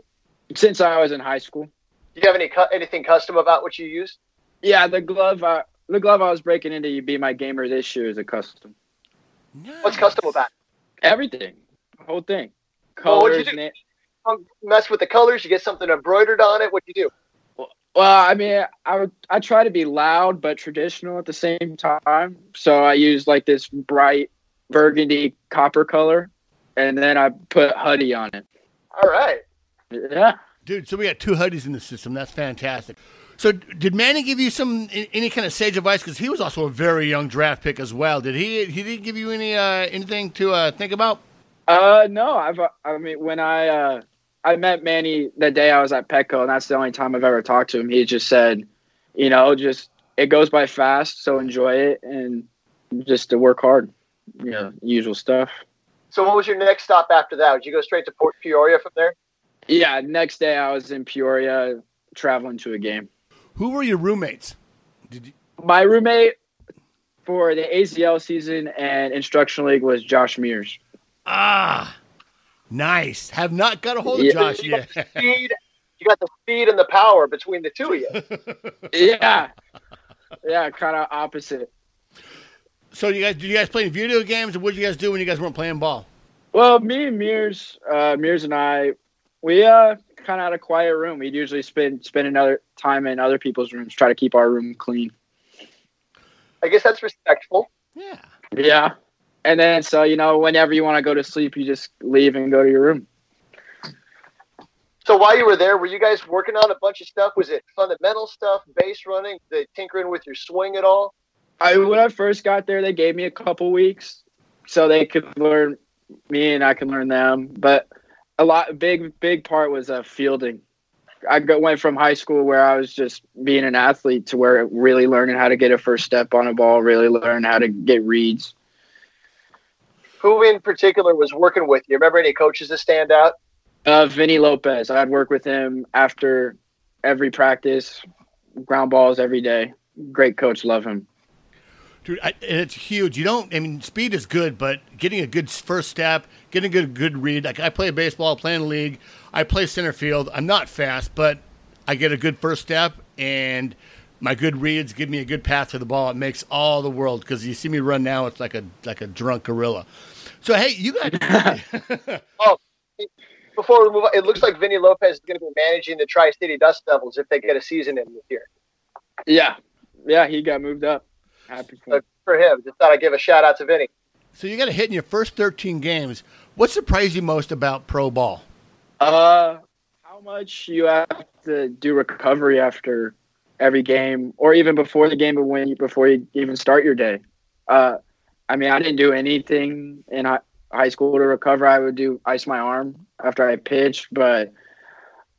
Since I was in high school. Do you have any anything custom about what you use? Yeah, the glove, I, the glove I was breaking into, you be my gamer this year is a custom. What's custom about? it? Everything, whole thing, Well, what'd colors. you do? na- mess with the colors. You get something embroidered on it. What do you do? Well, I mean, I would I try to be loud but traditional at the same time. So I use like this bright burgundy copper color, and then I put hoodie on it. All right. Yeah. Dude, so we got two hoodies in the system. That's fantastic. So, did Manny give you some any kind of sage advice? Because he was also a very young draft pick as well. Did he? He didn't give you any uh, anything to uh, think about? Uh, no, I've I mean when I uh I met Manny the day I was at Petco, and that's the only time I've ever talked to him. He just said, you know, just it goes by fast, so enjoy it and just to work hard. You know, usual stuff. So what was your next stop after that? Would you go straight to Port Peoria from there? Yeah, next day I was in Peoria traveling to a game. Who were your roommates? Did you, My roommate for the AZL season and instructional league was Josh Mears. ah, nice. Have not got a hold of Yeah. Josh yet. Speed. You got the speed and the power between the two of you. [laughs] Yeah, yeah, kind of opposite. so, you guys, do you guys play video games, or what did you guys do when you guys weren't playing ball? Well, me and Mears, uh, Mears and I, we uh kind of had a quiet room. We'd usually spend spend another time in other people's rooms, try to keep our room clean. I guess that's respectful. Yeah. Yeah. And then so you know, whenever you want to go to sleep, you just leave and go to your room. So while you were there, were you guys working on a bunch of stuff? Was it fundamental stuff, base running, the tinkering with your swing at all? I when I first got there, they gave me a couple weeks so they could learn me and I can learn them. But a lot big big part was uh, fielding. I went from high school where I was just being an athlete to where really learning how to get a first step on a ball, really learn how to get reads. Who in particular was working with you? Remember any coaches that stand out? Uh, Vinny Lopez. I'd work with him after every practice, ground balls every day. Great coach, love him. Dude, I, it's huge. You don't. I mean, speed is good, but getting a good first step, getting a good good read. Like I play baseball, play in the league. I play center field. I'm not fast, but I get a good first step, and my good reads give me a good path to the ball. It makes all the world because you see me run now. It's like a like a drunk gorilla. So hey, you got [laughs] oh, Before we move on, it looks like Vinny Lopez is going to be managing the Tri City Dust Devils if they get a season in this year. Yeah, yeah, he got moved up. Happy for So him. for him, just thought I'd give a shout out to Vinny. so you got a hit in your first 13 games. What surprised you most about pro ball? Uh, how much you have to do recovery after every game, or even before the game, but when you, before you even start your day. Uh, I mean, I didn't do anything in hi- high school to recover. I would do ice my arm after I pitched, but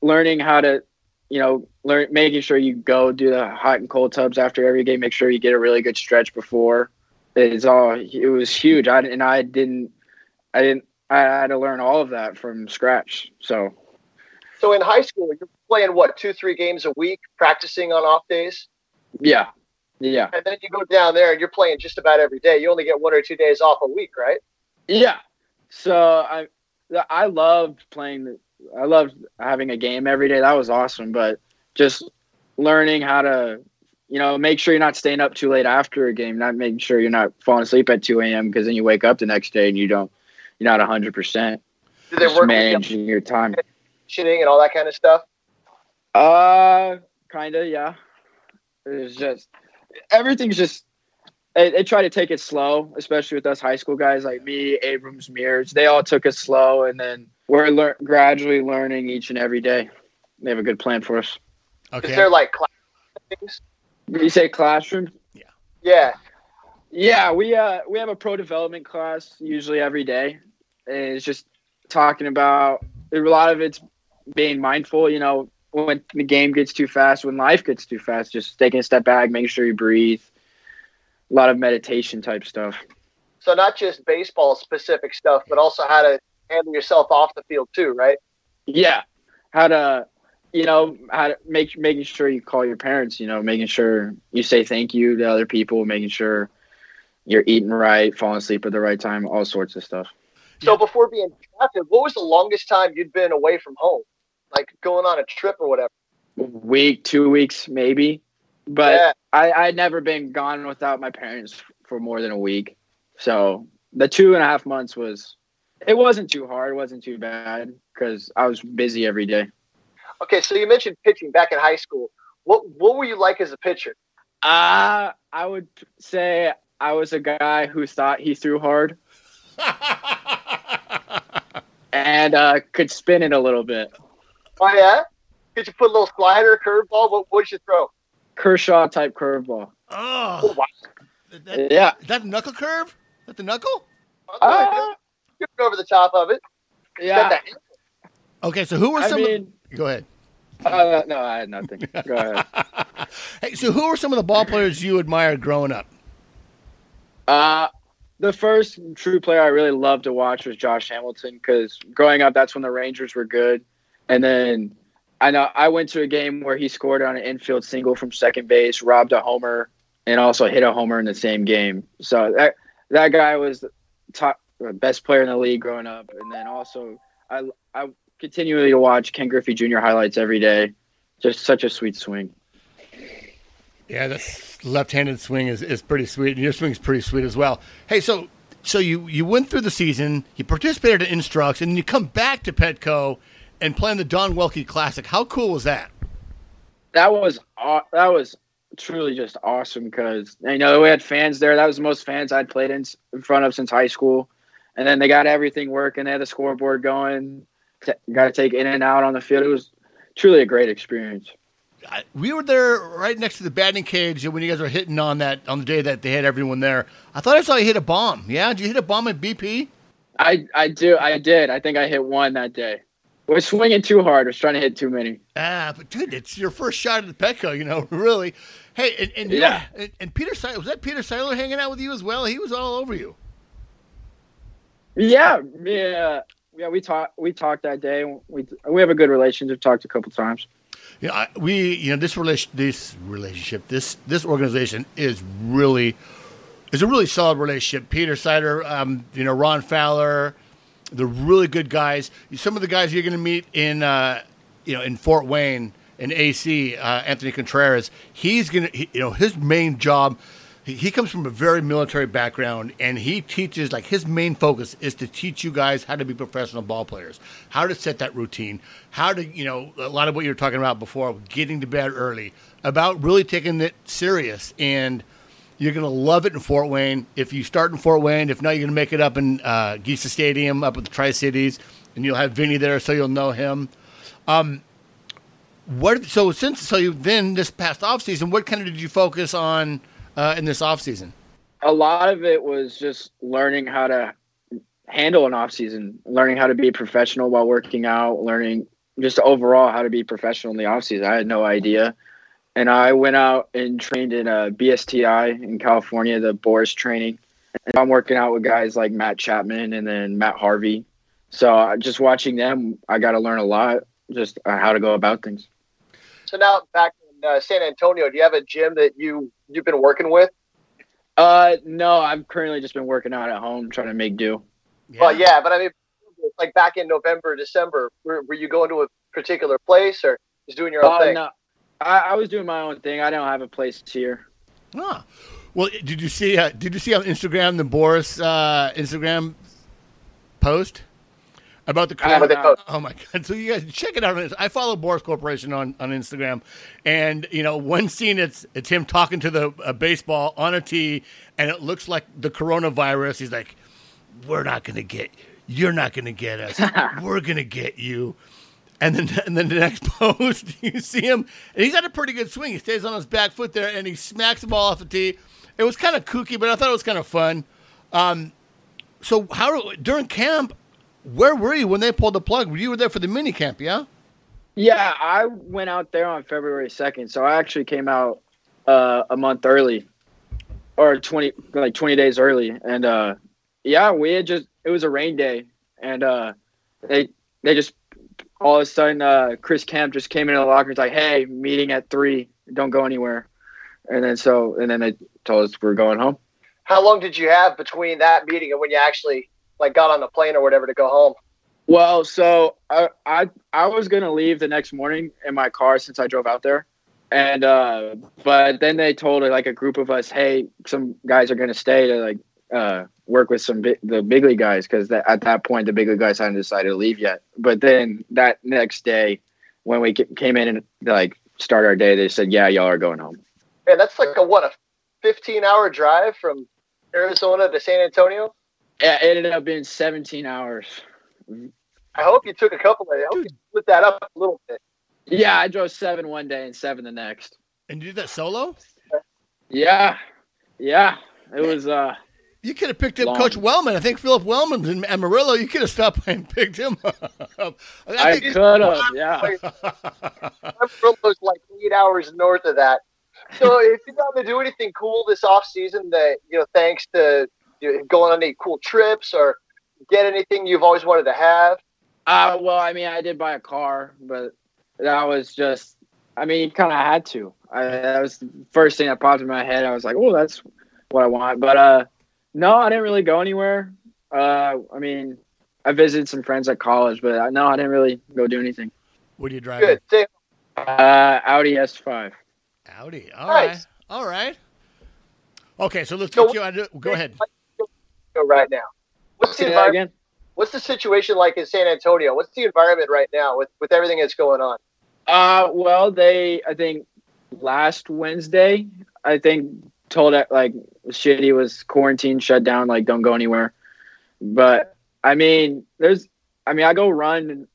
learning how to, you know, learn making sure you go do the hot and cold tubs after every game. Make sure you get a really good stretch before. It's all. It was huge. I and I didn't. I didn't. I had to learn all of that from scratch. So So in high school, you're playing what two, three games a week, practicing on off days, yeah, yeah, and then you go down there and you're playing just about every day. You only get one or two days off a week, right? yeah. So I I loved playing. I loved having a game every day. That was awesome. But just learning how to, you know, make sure you're not staying up too late after a game. Not making sure you're not falling asleep at 2 a.m. because then you wake up the next day and you don't. You're not 100. percent Do they Just work with you on managing your time. Shitting and all that kind of stuff? Uh, kind of, yeah. It's just everything's just. They, they try to take it slow, especially with us high school guys like me, Abrams, Mears. They all took it slow, and then we're lear- gradually learning each and every day. They have a good plan for us. Okay. Is there like class things? You say classroom? Yeah. Yeah. Yeah, we uh we have a pro development class usually every day. And it's just talking about a lot of it's being mindful, you know, when the game gets too fast, when life gets too fast, just taking a step back, making sure you breathe. A lot of meditation type stuff. So not just baseball specific stuff, but also how to handle yourself off the field too, right? Yeah. How to you know, how to make making sure you call your parents, you know, making sure you say thank you to other people, making sure you're eating right, falling asleep at the right time, all sorts of stuff. So before being drafted, what was the longest time you'd been away from home? Like going on a trip or whatever? week, two weeks, maybe. But Yeah. I I'd never been gone without my parents for more than a week. So the two and a half months was, it wasn't too hard. It wasn't too bad because I was busy every day. Okay, so you mentioned pitching back in high school. What what were you like as a pitcher? Uh, I would say I was a guy who thought he threw hard [laughs] and uh, could spin it a little bit. Oh yeah? Did you put a little slider, curveball? What would you throw? Kershaw type curveball. oh, wow. that, Yeah. is that knuckle curve? Is that the knuckle? Uh, Get over the top of it. yeah. Okay, so who were I some? mean, of, go ahead. uh, no, I had nothing. [laughs] Go ahead. Hey, so who were some of the ball players you admired growing up? Uh, the first true player I really loved to watch was Josh Hamilton because growing up, that's when the Rangers were good. And then I know I went to a game where he scored on an infield single from second base, robbed a homer, and also hit a homer in the same game. So that that guy was top best player in the league growing up. And then also I I continually to watch Ken Griffey Jr. highlights every day. Just such a sweet swing. Yeah, that's left-handed swing is, is pretty sweet, and your swing is pretty sweet as well. Hey, so so you you went through the season, you participated in Instructs, and you come back to Petco, and playing the Don Welke Classic. How cool was that? that was aw- that was truly just awesome because you know we had fans there. That was the most fans I'd played in, in front of since high school, and then they got everything working. They had the scoreboard going. T- got to take in and out on the field. It was truly a great experience. I, we were there right next to the batting cage when you guys were hitting on that on the day that they had everyone there. I thought I saw you hit a bomb. Yeah, did you hit a bomb at BP? I I do I did. I think I hit one that day. Was swinging too hard. We're trying to hit too many. Ah, but dude, it's your first shot at the Petco, you know, [laughs] really. Hey, and, and yeah, Yeah. and, and Peter Seidler, was that Peter Seidler hanging out with you as well? He was all over you. Yeah, yeah, yeah. We talked. We talked that day. We we have a good relationship. Talked a couple times. Know, I, we, you know, this relation, this relationship, this this organization is really is a really solid relationship. Peter Seidler, um, you know, Ron Fowler, they're really good guys. Some of the guys you're going to meet in, uh, you know, in Fort Wayne in AC, uh, Anthony Contreras. He's going to, you know, his main job. He, he comes from a very military background, and he teaches like his main focus is to teach you guys how to be professional ball players, how to set that routine, how to, you know, a lot of what you were talking about before, getting to bed early, about really taking it serious and you're going to love it in Fort Wayne. If you start in Fort Wayne, if not, you're going to make it up in uh, Stadium, up at the Tri Cities, and you'll have Vinny there, so you'll know him. Um, what? So since so you then this past off season, what kind of did you focus on uh, in this off season? a lot of it was just learning how to handle an off season, learning how to be professional while working out, learning just overall how to be professional in the off season. I had no idea. And I went out and trained in a BSTI in California, the Boras training. And I'm working out with guys like Matt Chapman and then Matt Harvey. So uh, just watching them, I got to learn a lot just uh, how to go about things. So now back in uh, San Antonio, do you have a gym that you you've been working with? Uh, no, I've currently just been working out at home, trying to make do. Well, yeah, but I mean, like back in November, December, were, were you going to a particular place or just doing your own Oh thing? no, I, I was doing my own thing. I don't have a place here. Ah. Well, did you see? Uh, did you see on Instagram the Boras uh, Instagram post about the corona? Oh my god! [laughs] So you guys check it out. I follow Boras Corporation on, on Instagram, and you know one scene it's it's him talking to the uh, baseball on a tee, and it looks like the coronavirus. He's like, "We're not going to get. You're not going to get us. [laughs] We're going to get you." And then, and then the next [laughs] post, you see him, and he's got a pretty good swing. He stays on his back foot there, and he smacks the ball off the tee. It was kind of kooky, but I thought it was kind of fun. Um, so, how during camp, where were you when they pulled the plug? You were there for the mini camp, yeah? Yeah, I went out there on February second, so I actually came out uh, a month early, or twenty like twenty days early, and uh, yeah, we had just it was a rain day, and uh, they they just all of a sudden uh, Chris Camp just came into the locker and was like, "Hey, meeting at three, don't go anywhere," and then so and then they told us we're going home. How long did you have between that meeting and when you actually like got on the plane or whatever to go home? Well, so I I I was gonna leave the next morning in my car since I drove out there, and uh, but then they told like a group of us, hey, some guys are gonna stay to like uh, work with some bi- the big league guys because at that point the big league guys hadn't decided to leave yet. But then that next day, when we ca- came in and like start our day, they said, yeah, y'all are going home. Man, that's like a what a fifteen hour drive from Arizona to San Antonio. Yeah, It ended up being 17 hours. I hope you took a couple of. I hope you split that up a little bit. Yeah, I drove seven one day and seven the next. And you did that solo? Yeah, yeah, it was. uh You could have picked up Long. Coach Wellman. I think Phillip Wellman's in Amarillo. You could have stopped by and picked him [laughs] up. I I could have, yeah. [laughs] Amarillo's like eight hours north of that. So if you got to do anything cool this off season, that you know, thanks to you know, going on any cool trips or get anything you've always wanted to have. Uh, well, I mean, I did buy a car, but that was just, I mean, you kind of had to. I, that was the first thing that popped in my head. I was like, oh, that's what I want. But uh, no, I didn't really go anywhere. Uh, I mean, I visited some friends at college, but uh, no, I didn't really go do anything. What are you driving? Good. Say, Uh, Audi S5. Audi. All right. Nice. All right. Okay, so let's So- get you on. Go ahead. go right now. What's the environment? again. What's the situation like in San Antonio? What's the environment right now with with everything that's going on? Uh, well, they I think last Wednesday I think told it like shitty was quarantine shut down like don't go anywhere. But I mean, there's I mean I go run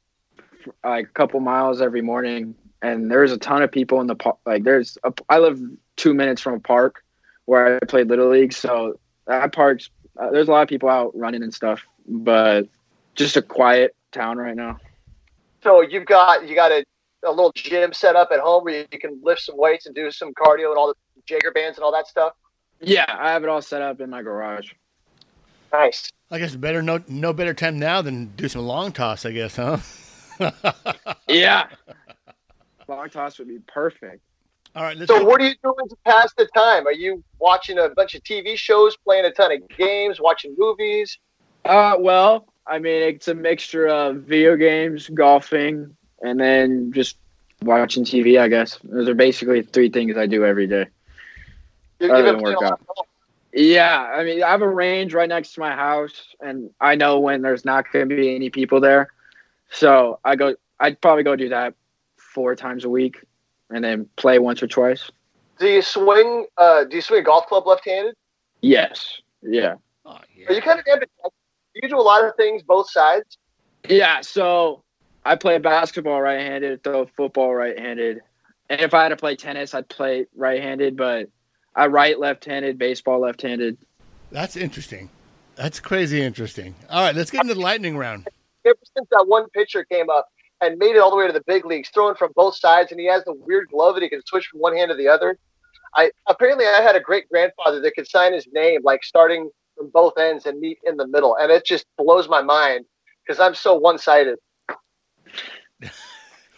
like a couple miles every morning and there's a ton of people in the park. Like there's a, I live two minutes from a park where I played little league, so that park's uh, there's a lot of people out running and stuff. But just a quiet town right now. So you've got you got a, a little gym set up at home where you can lift some weights and do some cardio and all the Jaeger bands and all that stuff. Yeah, I have it all set up in my garage. Nice. I guess better no no better time now than do some long toss. I guess, huh? [laughs] Yeah. Long toss would be perfect. All right, let's So get- what are you doing to pass the time? Are you watching a bunch of TV shows, playing a ton of games, watching movies? Uh, well, I mean, it's a mixture of video games, golfing, and then just watching TV. I guess those are basically three things I do every day. You- Other you've than been playing a lot workout. Yeah, I mean, I have a range right next to my house, and I know when there's not going to be any people there, so I go. I'd probably go do that four times a week, and then play once or twice. Do you swing? Uh, do you swing a golf club left-handed? Yes. Yeah. Oh, yeah. Are you kind of ambidextrous? Do you do a lot of things both sides? Yeah, so I play basketball right-handed, throw football right-handed, and if I had to play tennis, I'd play right-handed. But I write left-handed, baseball left-handed. That's interesting. That's crazy interesting. All right, let's get into the lightning round. Ever since that one pitcher came up and made it all the way to the big leagues, throwing from both sides, and he has the weird glove that he can switch from one hand to the other. I apparently I had a great grandfather that could sign his name like starting from both ends and meet in the middle, and it just blows my mind because I'm so one-sided.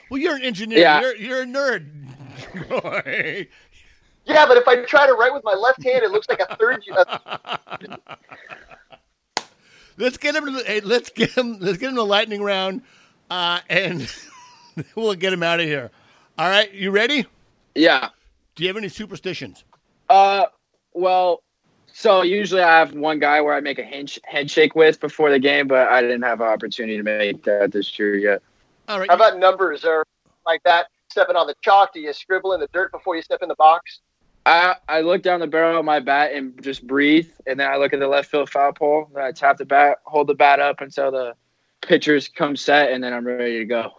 Well, you're an engineer. Yeah. You're you're a nerd. [laughs] Yeah, but if I try to write with my left hand, it looks like a third. [laughs] Let's get him. To the, hey, let's get him. Let's get him the lightning round, uh, and [laughs] we'll get him out of here. All right, you ready? Yeah. Do you have any superstitions? Uh, well, so usually I have one guy where I make a hand handshake with before the game, but I didn't have an opportunity to make that this year yet. All right. How about numbers or like that? Stepping on the chalk? Do you scribble in the dirt before you step in the box? I I look down the barrel of my bat and just breathe, and then I look at the left field foul pole. Then I tap the bat, hold the bat up until the pitchers come set, and then I'm ready to go.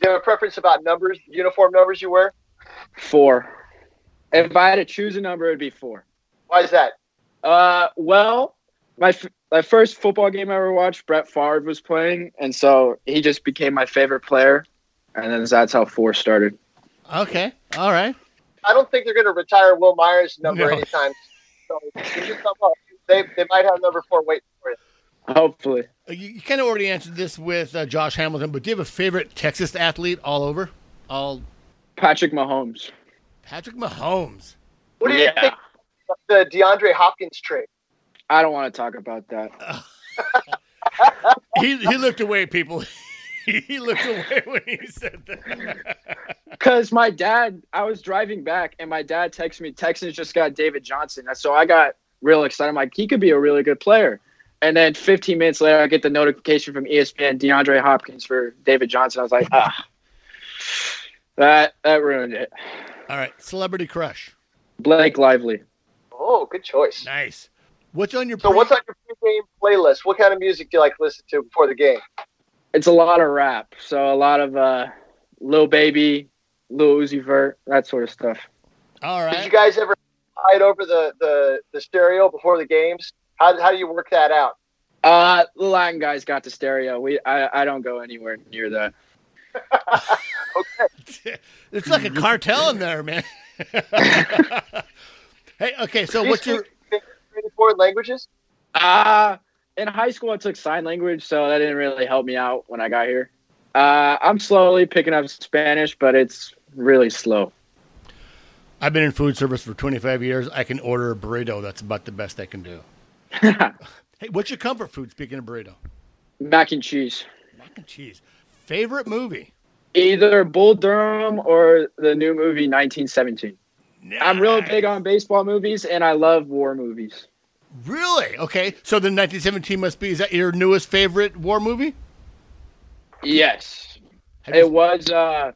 Do you have a preference about numbers, uniform numbers you wear? Four. If I had to choose a number, it'd be four. Why is that? Uh, well, my f- my first football game I ever watched, Brett Favre was playing, and so he just became my favorite player, and then that's how four started. Okay. All right. I don't think they're going to retire Wil Myers' number No. anytime. So you come up. They, they might have number four waiting for you. Hopefully, Uh, You, you kind of already answered this with uh, Josh Hamilton, but do you have a favorite Texas athlete all over? All Patrick Mahomes. Patrick Mahomes. What do you Yeah. think of the DeAndre Hopkins trade? I don't want to talk about that. [laughs] He he looked away, people. [laughs] he looked away when he said that. [laughs] Because my dad, I was driving back, and my dad texted me, Texans just got David Johnson. So I got real excited. I'm like, he could be a really good player. And then 15 minutes later, I get the notification from ESPN, DeAndre Hopkins for David Johnson. I was like, ah, that that ruined it. All right, celebrity crush. Blake Lively. Oh, good choice. Nice. What's on your? So pre- what's on your pregame playlist? What kind of music do you like to listen to before the game? It's a lot of rap. So a lot of uh, Lil Baby, Lil Uzi Vert, that sort of stuff. All right. Did you guys ever hide over the, the, the stereo before the games? How, how do you work that out? Uh, the Latin guys got the stereo. We I, I don't go anywhere near that. [laughs] Okay. [laughs] It's like a cartel in there, man. [laughs] hey, okay. So Do you what's your? Speak any foreign languages? Uh, in high school, I took sign language, so that didn't really help me out when I got here. Uh, I'm slowly picking up Spanish, but it's really slow. I've been in food service for 25 years. I can order a burrito. That's about the best I can do. [laughs] Hey, what's your comfort food? Speaking of burrito, Mac and cheese. mac and cheese. Favorite movie? Either Bull Durham or the new movie 1917. I'm real big on baseball movies, and I love war movies. Really? Okay. So the 1917 must be. Is that your newest favorite war movie? Yes, Have you- it was. uh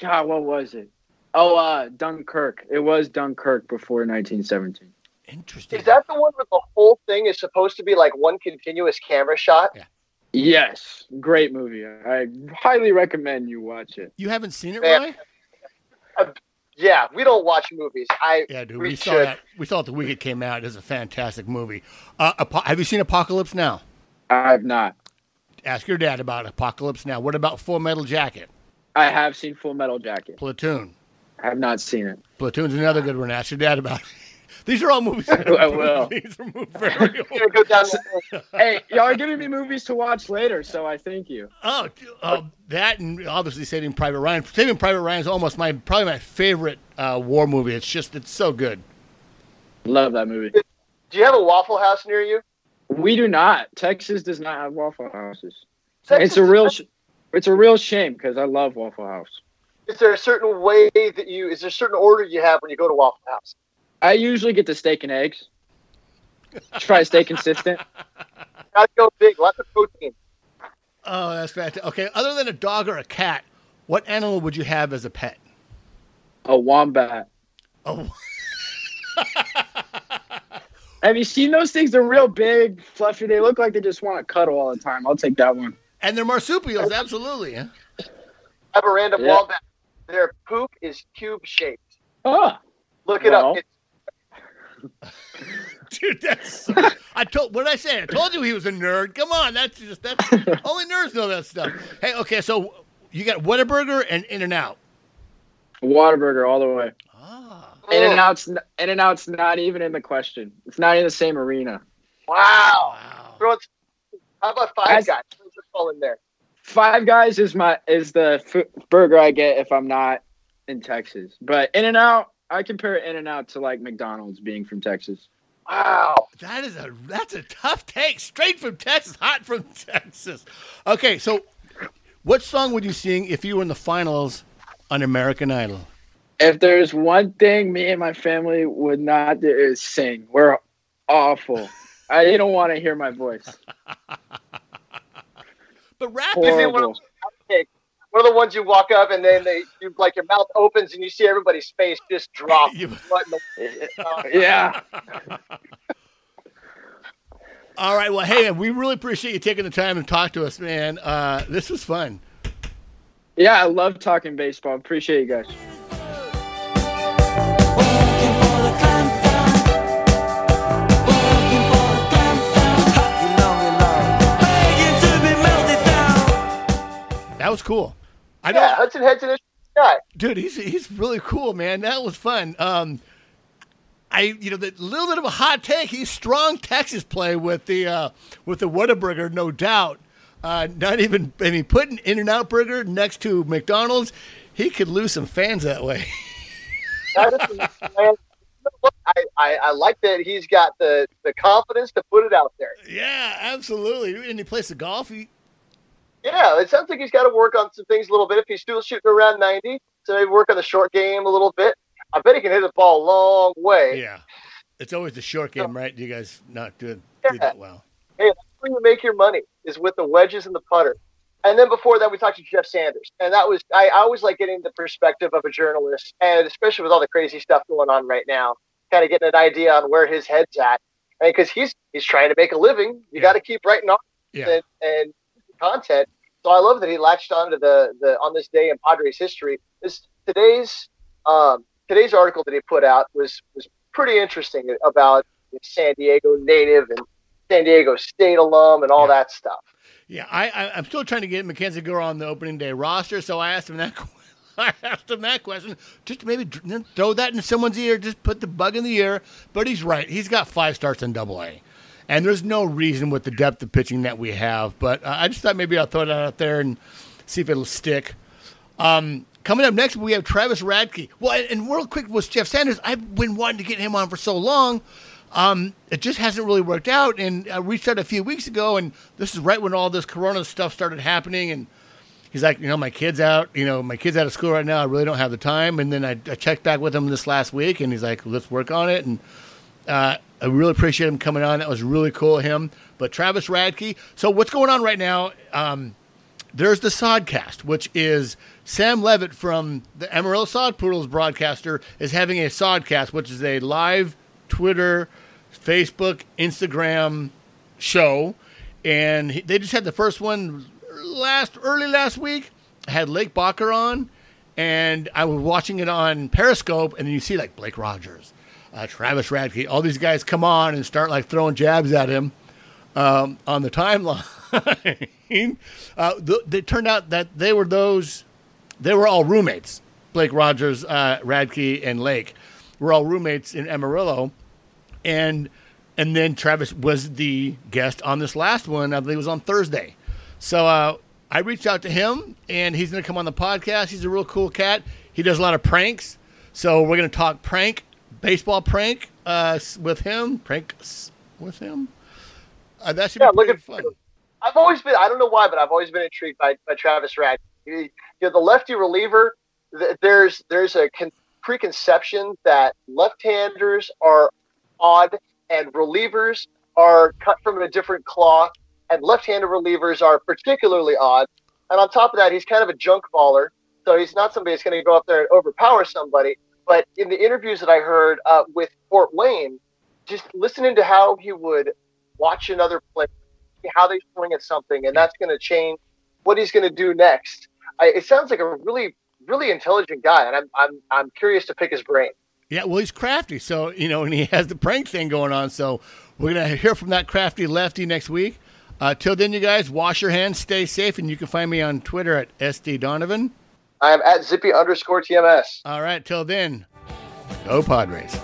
God, what was it? Oh, uh Dunkirk. It was Dunkirk before 1917. Interesting. Is that the one where the whole thing is supposed to be like one continuous camera shot? Yes, great movie. I highly recommend you watch it. you haven't seen it, Man. Roy? Yeah, we don't watch movies. I Yeah, dude. we We, saw should. that. We saw it the week it came out. It's a fantastic movie. Uh, Apo- have you seen Apocalypse Now? I have not. Ask your dad about Apocalypse Now. What about Full Metal Jacket? I have seen Full Metal Jacket. Platoon. I have not seen it. Platoon's another good one. Ask your dad about it. These are all movies. [laughs] I [laughs] will. These are movies very [laughs] I'm old. gonna go down the hey, y'all are giving me movies to watch later, so I thank you. Oh, uh, that and obviously Saving Private Ryan. Saving Private Ryan is almost my probably my favorite uh, war movie. It's just it's so good. Love that movie. Do you have a Waffle House near you? We do not. Texas does not have Waffle Houses. Texas it's a real, sh- it's a real shame because I love Waffle House. Is there a certain way that you? Is there a certain order you have when you go to Waffle House? I usually get the steak and eggs. Try to stay consistent. [laughs] Gotta go big, lots of protein. Oh, that's fantastic. Okay, other than a dog or a cat, what animal would you have as a pet? A wombat. Oh, [laughs] Have you seen those things? They're real big, fluffy. They look like they just want to cuddle all the time. I'll take that one. and they're marsupials, absolutely. I have a random Yeah. wombat. Their poop is cube shaped. Oh, ah, Look it Well. up. It's, [laughs] Dude, that's I told what did I say? I told you he was a nerd. Come on, that's just that's [laughs] only nerds know that stuff. Hey, okay, so you got Whataburger and In and Out. Whataburger all the way. Ah. In and Out's In and Out's not even in the question. It's not in the same arena. Wow. Wow. Throw How about Five As- Guys? Throw it all in there. Five Guys is my is the f- burger I get if I'm not in Texas. But In and Out, I compare In and Out to like McDonald's being from Texas. Wow. That is a that's a tough take. Straight from Texas, hot from [laughs] Texas. Okay, so what song would you sing if you were in the finals on American Idol? If there's one thing me and my family would not do is sing. We're awful. I don't want to hear my voice. [laughs] But rap Is it one of Horrible. One of the ones you walk up and then they, you like your mouth opens and you see everybody's face just drop. [laughs] You- [laughs] What in the- Yeah. [laughs] All right, well, hey, we really appreciate you taking the time and talk to us, man. Uh, this was fun. Yeah, I love talking baseball. Appreciate you guys. Working for the clamp down. Working for the clamp down. You know, you know. Begging to be melted down. That was cool. I yeah, Hudson Head's an guy. dude. He's he's really cool, man. That was fun. Um, I you know the little bit of a hot take. He's strong Texas play with the uh, with the Whataburger, no doubt. Uh, not even I mean putting In and Out Burger next to McDonald's, he could lose some fans that way. That is- [laughs] man, I, I, I like that he's got the, the confidence to put it out there. yeah, absolutely. And he plays the golf. He, Yeah, it sounds like he's got to work on some things a little bit. If he's still shooting around 90, so maybe work on the short game a little bit. I bet he can hit the ball a long way. yeah, it's always the short game, right? You guys not do, do that well. Hey, that's where you make your money is with the wedges and the putter. And then before that, we talked to Jeff Sanders, and that was I, I always like getting the perspective of a journalist, and especially with all the crazy stuff going on right now, kind of getting an idea on where his head's at, because he's he's trying to make a living. You Yeah. got to keep writing on Yeah, and, and content. So I love that he latched onto the the on this day in Padres history. This today's um, today's article that he put out was was pretty interesting about San Diego native and San Diego State alum and all Yeah. that stuff. yeah. I, I I'm still trying to get Mackenzie Gore on the opening day roster, so I asked him that. [laughs] I asked him that question. Just maybe throw that in someone's ear. Just put the bug in the ear. But he's right. He's got five starts in Double A, and there's no reason with the depth of pitching that we have. But uh, I just thought maybe I'll throw it out there and see if it'll stick. Um, coming up next, we have Travis Radke. Well, and, real quick was Jeff Sanders. I've been wanting to get him on for so long. Um, it just hasn't really worked out. And I reached out a few weeks ago, and this is right when all this Corona stuff started happening. And he's like, you know, my kid's out. You know, my kid's out of school right now. I really don't have the time. And then I, I checked back with him this last week, and he's like, let's work on it. And uh, I really appreciate him coming on. That was really cool of him. But Travis Radke. So what's going on right now? Um, there's the Sodcast, which is Sam Levitt from the Amarillo Sod Poodles broadcaster is having a Sodcast, which is a live Twitter, Facebook, Instagram show, and he, they just had the first one last early last week. Had Lake Bachar on, and I was watching it on Periscope, and then you see like Blake Rogers, uh, Travis Radke, all these guys come on and start like throwing jabs at him um, on the timeline. [laughs] uh, th- it turned out that they were those, they were all roommates. Blake Rogers, uh, Radke, and Lake were all roommates in Amarillo, and and then Travis was the guest on this last one. I believe it was on Thursday. So uh, I reached out to him, and he's going to come on the podcast. He's a real cool cat. He does a lot of pranks, so we're going to talk prank, baseball prank uh, with him, Prank with him. Uh, that should Yeah, be looking fun. I've always been, I don't know why, but I've always been intrigued by, by Travis. You you know, the lefty reliever, th- there's there's a con- preconception that left-handers are odd and relievers are cut from a different cloth, and left-handed relievers are particularly odd. And on top of that, he's kind of a junk baller, so he's not somebody that's going to go up there and overpower somebody. But in the interviews that I heard uh, with Fort Wayne, just listening to how he would watch another player how they swing at something, and that's going to change what he's going to do next. I, it sounds like a really, really intelligent guy, and I'm, I'm, I'm curious to pick his brain. Yeah, well, he's crafty, so you know, and he has the prank thing going on. So we're gonna hear from that crafty lefty next week. Uh, till then, you guys wash your hands, stay safe, and you can find me on Twitter at SD Donovan. I am at zippy underscore TMS. All right, till then, go Padres.